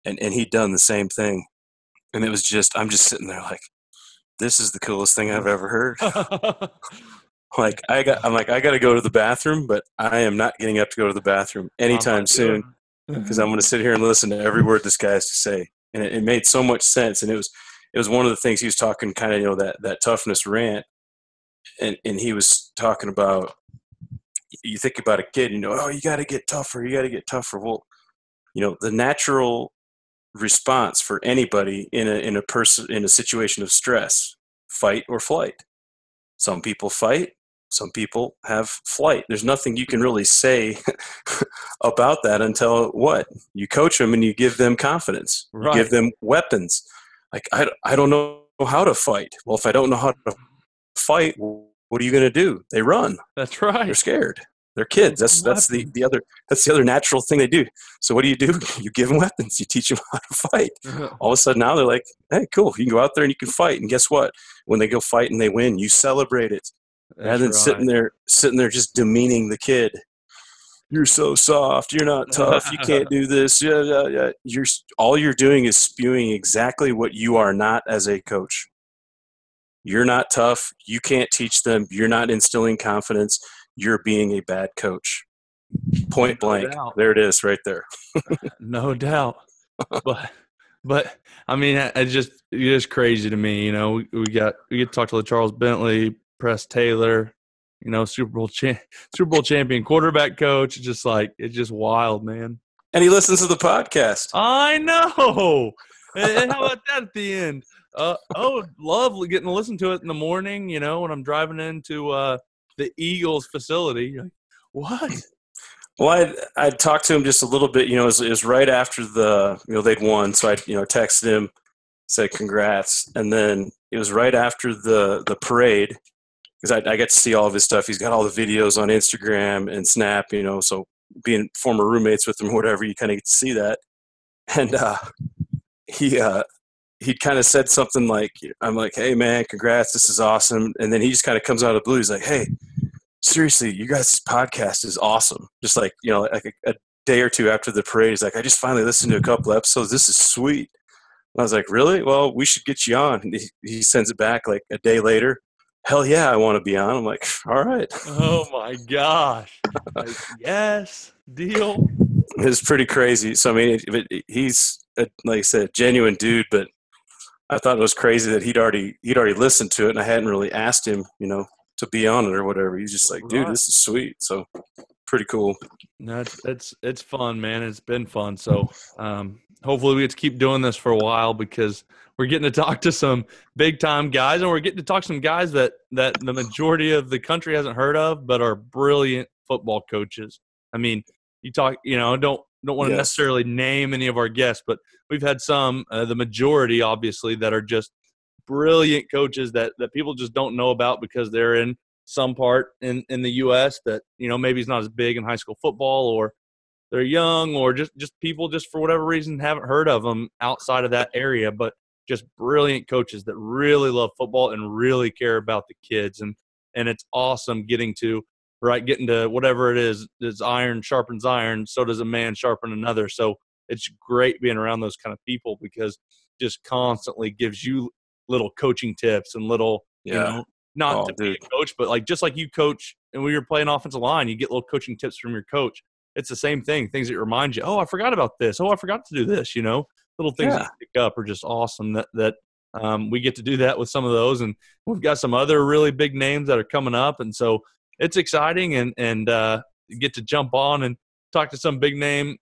and and he'd done the same thing. And it was just I'm just sitting there like this is the coolest thing I've ever heard. like I got, I'm like I got to go to the bathroom, but I am not getting up to go to the bathroom anytime soon because I'm going to sit here and listen to every word this guy has to say, and it, it, made so much sense. And it was it was one of the things he was talking kind of you know that that toughness rant, and and he was talking about you think about a kid, you know, oh, you got to get tougher, you got to get tougher. Well, you know, the natural response for anybody in a in a person in a situation of stress, fight or flight. Some people fight, some people have flight. There's nothing you can really say about that until what? You coach them and you give them confidence. Right. You give them weapons. Like I I don't know how to fight. Well, if I don't know how to fight, what are you going to do? They run. That's right. They're scared. They're kids. That's that's the, the other that's the other natural thing they do. So what do you do? You give them weapons. You teach them how to fight. Uh-huh. All of a sudden now they're like, hey, cool. You can go out there and you can fight. And guess what? When they go fight and they win, you celebrate it. That's rather than right. sitting there sitting there just demeaning the kid. You're so soft. You're not tough. You can't do this. Yeah, yeah, yeah. You're all you're doing is spewing exactly what you are not as a coach. You're not tough. You can't teach them. You're not instilling confidence you're being a bad coach. Point blank. No there it is, right there. no doubt. But but I mean, it's just it's just crazy to me. You know, we, we got we get to talk to the Charles Bentley, Press Taylor, you know, Super Bowl cha- Super Bowl champion quarterback coach. It's just like it's just wild, man. And he listens to the podcast. I know. and how about that at the end? Uh, oh, lovely getting to listen to it in the morning. You know, when I'm driving into uh, the Eagles facility. Like, what? Well, I I talked to him just a little bit. You know, it was, it was right after the you know they'd won, so I you know texted him, said congrats, and then it was right after the the parade because I, I get to see all of his stuff. He's got all the videos on Instagram and Snap. You know, so being former roommates with him or whatever, you kind of get to see that. And uh, he uh, he kind of said something like, I'm like, hey man, congrats, this is awesome. And then he just kind of comes out of the blue. He's like, hey, seriously, you guys' podcast is awesome. Just like, you know, like a, a day or two after the parade, he's like, I just finally listened to a couple episodes. This is sweet. I was like, really? Well, we should get you on. He, he sends it back like a day later. Hell yeah, I want to be on. I'm like, all right. Oh my gosh. like, yes, deal. It's pretty crazy. So I mean, it, it, he's a, like I said, genuine dude, but I thought it was crazy that he'd already he'd already listened to it, and I hadn't really asked him, you know, to be on it or whatever. He's just like, dude, this is sweet. So pretty cool. No, it's it's, it's fun, man. It's been fun. So um, hopefully we get to keep doing this for a while because we're getting to talk to some big time guys, and we're getting to talk to some guys that that the majority of the country hasn't heard of, but are brilliant football coaches. I mean, you talk, you know, don't don't want to yes. necessarily name any of our guests, but we've had some, uh, the majority obviously, that are just brilliant coaches that that people just don't know about because they're in some part in in the U.S. that you know maybe it's not as big in high school football or they're young or just just people just for whatever reason haven't heard of them outside of that area, but just brilliant coaches that really love football and really care about the kids and and it's awesome getting to right? Getting to whatever it is, is iron sharpens iron, so does a man sharpen another. So it's great being around those kind of people because just constantly gives you little coaching tips and little, yeah. you know, not oh, to dude. be a coach, but like just like you coach and when you're playing offensive line, you get little coaching tips from your coach. It's the same thing. Things that remind you, oh, I forgot about this. Oh, I forgot to do this. You know, little things yeah. that pick up are just awesome. That that um, we get to do that with some of those, and we've got some other really big names that are coming up, and so it's exciting and and uh, get to jump on and talk to some big name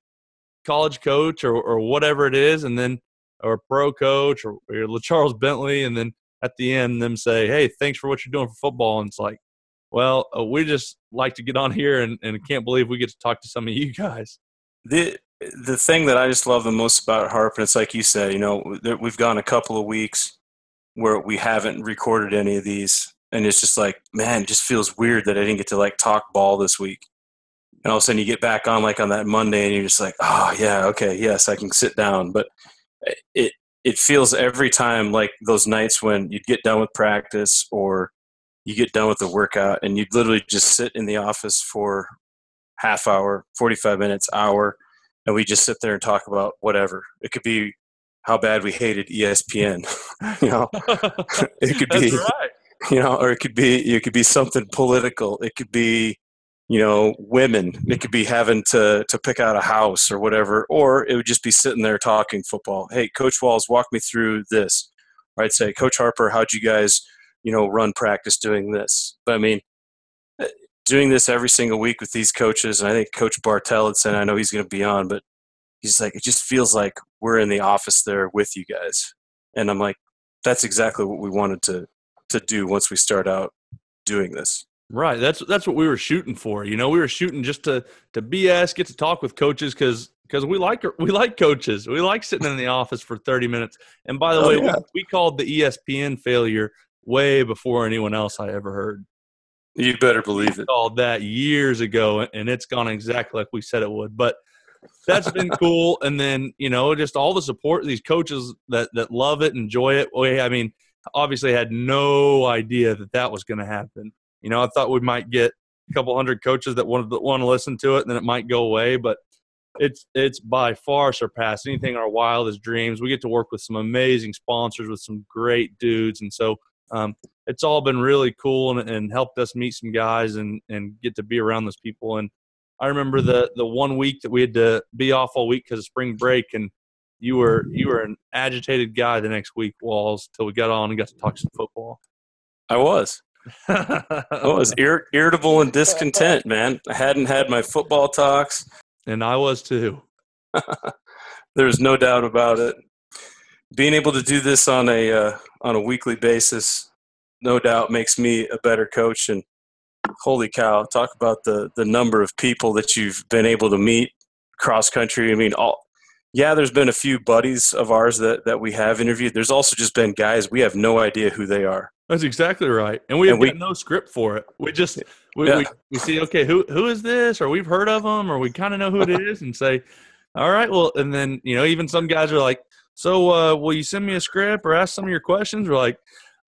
college coach or, or whatever it is, and then or pro coach or, or Charles Bentley, and then at the end them say, "Hey, thanks for what you're doing for football." And it's like, well, uh, we just like to get on here and, and can't believe we get to talk to some of you guys. The the thing that I just love the most about Harp, and it's like you said, you know, we've gone a couple of weeks where we haven't recorded any of these and it's just like man it just feels weird that i didn't get to like talk ball this week and all of a sudden you get back on like on that monday and you're just like oh yeah okay yes i can sit down but it it feels every time like those nights when you'd get done with practice or you get done with the workout and you'd literally just sit in the office for half hour 45 minutes hour and we just sit there and talk about whatever it could be how bad we hated espn you know it could be right you know, or it could be it could be something political. It could be, you know, women. It could be having to to pick out a house or whatever, or it would just be sitting there talking football. Hey, Coach Walls, walk me through this. Or I'd say, Coach Harper, how'd you guys, you know, run practice doing this? But I mean, uh, doing this every single week with these coaches, and I think Coach Bartell had said, I know he's going to be on, but he's like, it just feels like we're in the office there with you guys. And I'm like, that's exactly what we wanted to to do once we start out doing this. Right. That's that's what we were shooting for. You know, we were shooting just to to BS, get to talk with coaches because because we like we like coaches. We like sitting in the office for thirty minutes. And by the oh, way, yeah. we, we, called the ESPN failure way before anyone else I ever heard. You better believe it. All that years ago, and it's gone exactly like we said it would. But that's been cool. And then you know, just all the support these coaches that that love it, enjoy it. Well, I mean, obviously had no idea that that was going to happen you know, I thought we might get a couple hundred coaches that want to want to listen to it, and then it might go away. But it's it's by far surpassed anything our wildest dreams. We get to work with some amazing sponsors with some great dudes, and so um, it's all been really cool and, and helped us meet some guys and and get to be around those people. And I remember the the one week that we had to be off all week because of spring break, and you were you were an agitated guy the next week, Walls, till we got on and got to talk some football. I was. I was ir- irritable and discontent, man. I hadn't had my football talks, and I was too. There's no doubt about it. Being able to do this on a uh, on a weekly basis, no doubt, makes me a better coach. And holy cow, talk about the the number of people that you've been able to meet cross country. I mean, all yeah, there's been a few buddies of ours that that we have interviewed. There's also just been guys we have no idea who they are. That's exactly right. And we have we, no script for it. We just we, yeah. we, we, see okay who who is this or we've heard of them or we kind of know who it is and say all right well and then you know even some guys are like so uh, will you send me a script or ask some of your questions? We're like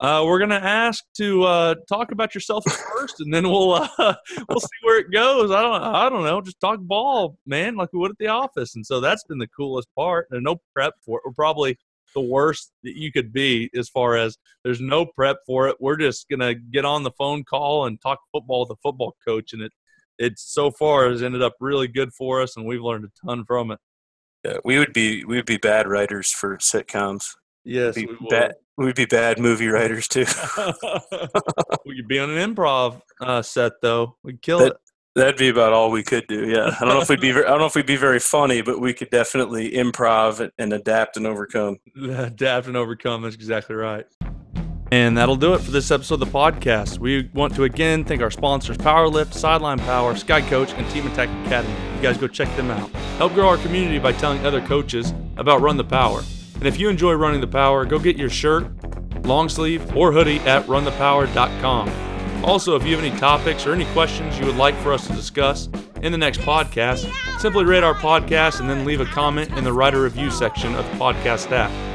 uh, we're gonna ask to uh, talk about yourself first and then we'll uh, we'll see where it goes. I don't i don't know. Just talk ball man like we would at the office. And so that's been the coolest part. And no prep for it we're probably the worst that you could be as far as there's no prep for it. We're just gonna get on the phone call and talk football with the football coach, and it it's so far has ended up really good for us, and we've learned a ton from it. Yeah, we would be we would be bad writers for sitcoms. Yes, we would be bad. We would be bad movie writers too. we'd be on an improv uh, set though. We'd kill that, it. That'd be about all we could do. Yeah, I don't know if we'd be. I don't know if we'd be very funny, but we could definitely improv and adapt and overcome. Adapt and overcome. That's exactly right. And that'll do it for this episode of the podcast. We want to again thank our sponsors Powerlift, Sideline Power, Sky Coach, and Team Attack Academy. You guys go check them out. Help grow our community by telling other coaches about Run the Power. And if you enjoy running the power, go get your shirt, long sleeve, or hoodie at runthepower.com. Also, if you have any topics or any questions you would like for us to discuss in the next podcast, simply rate our podcast and then leave a comment in the writer review section of the podcast app.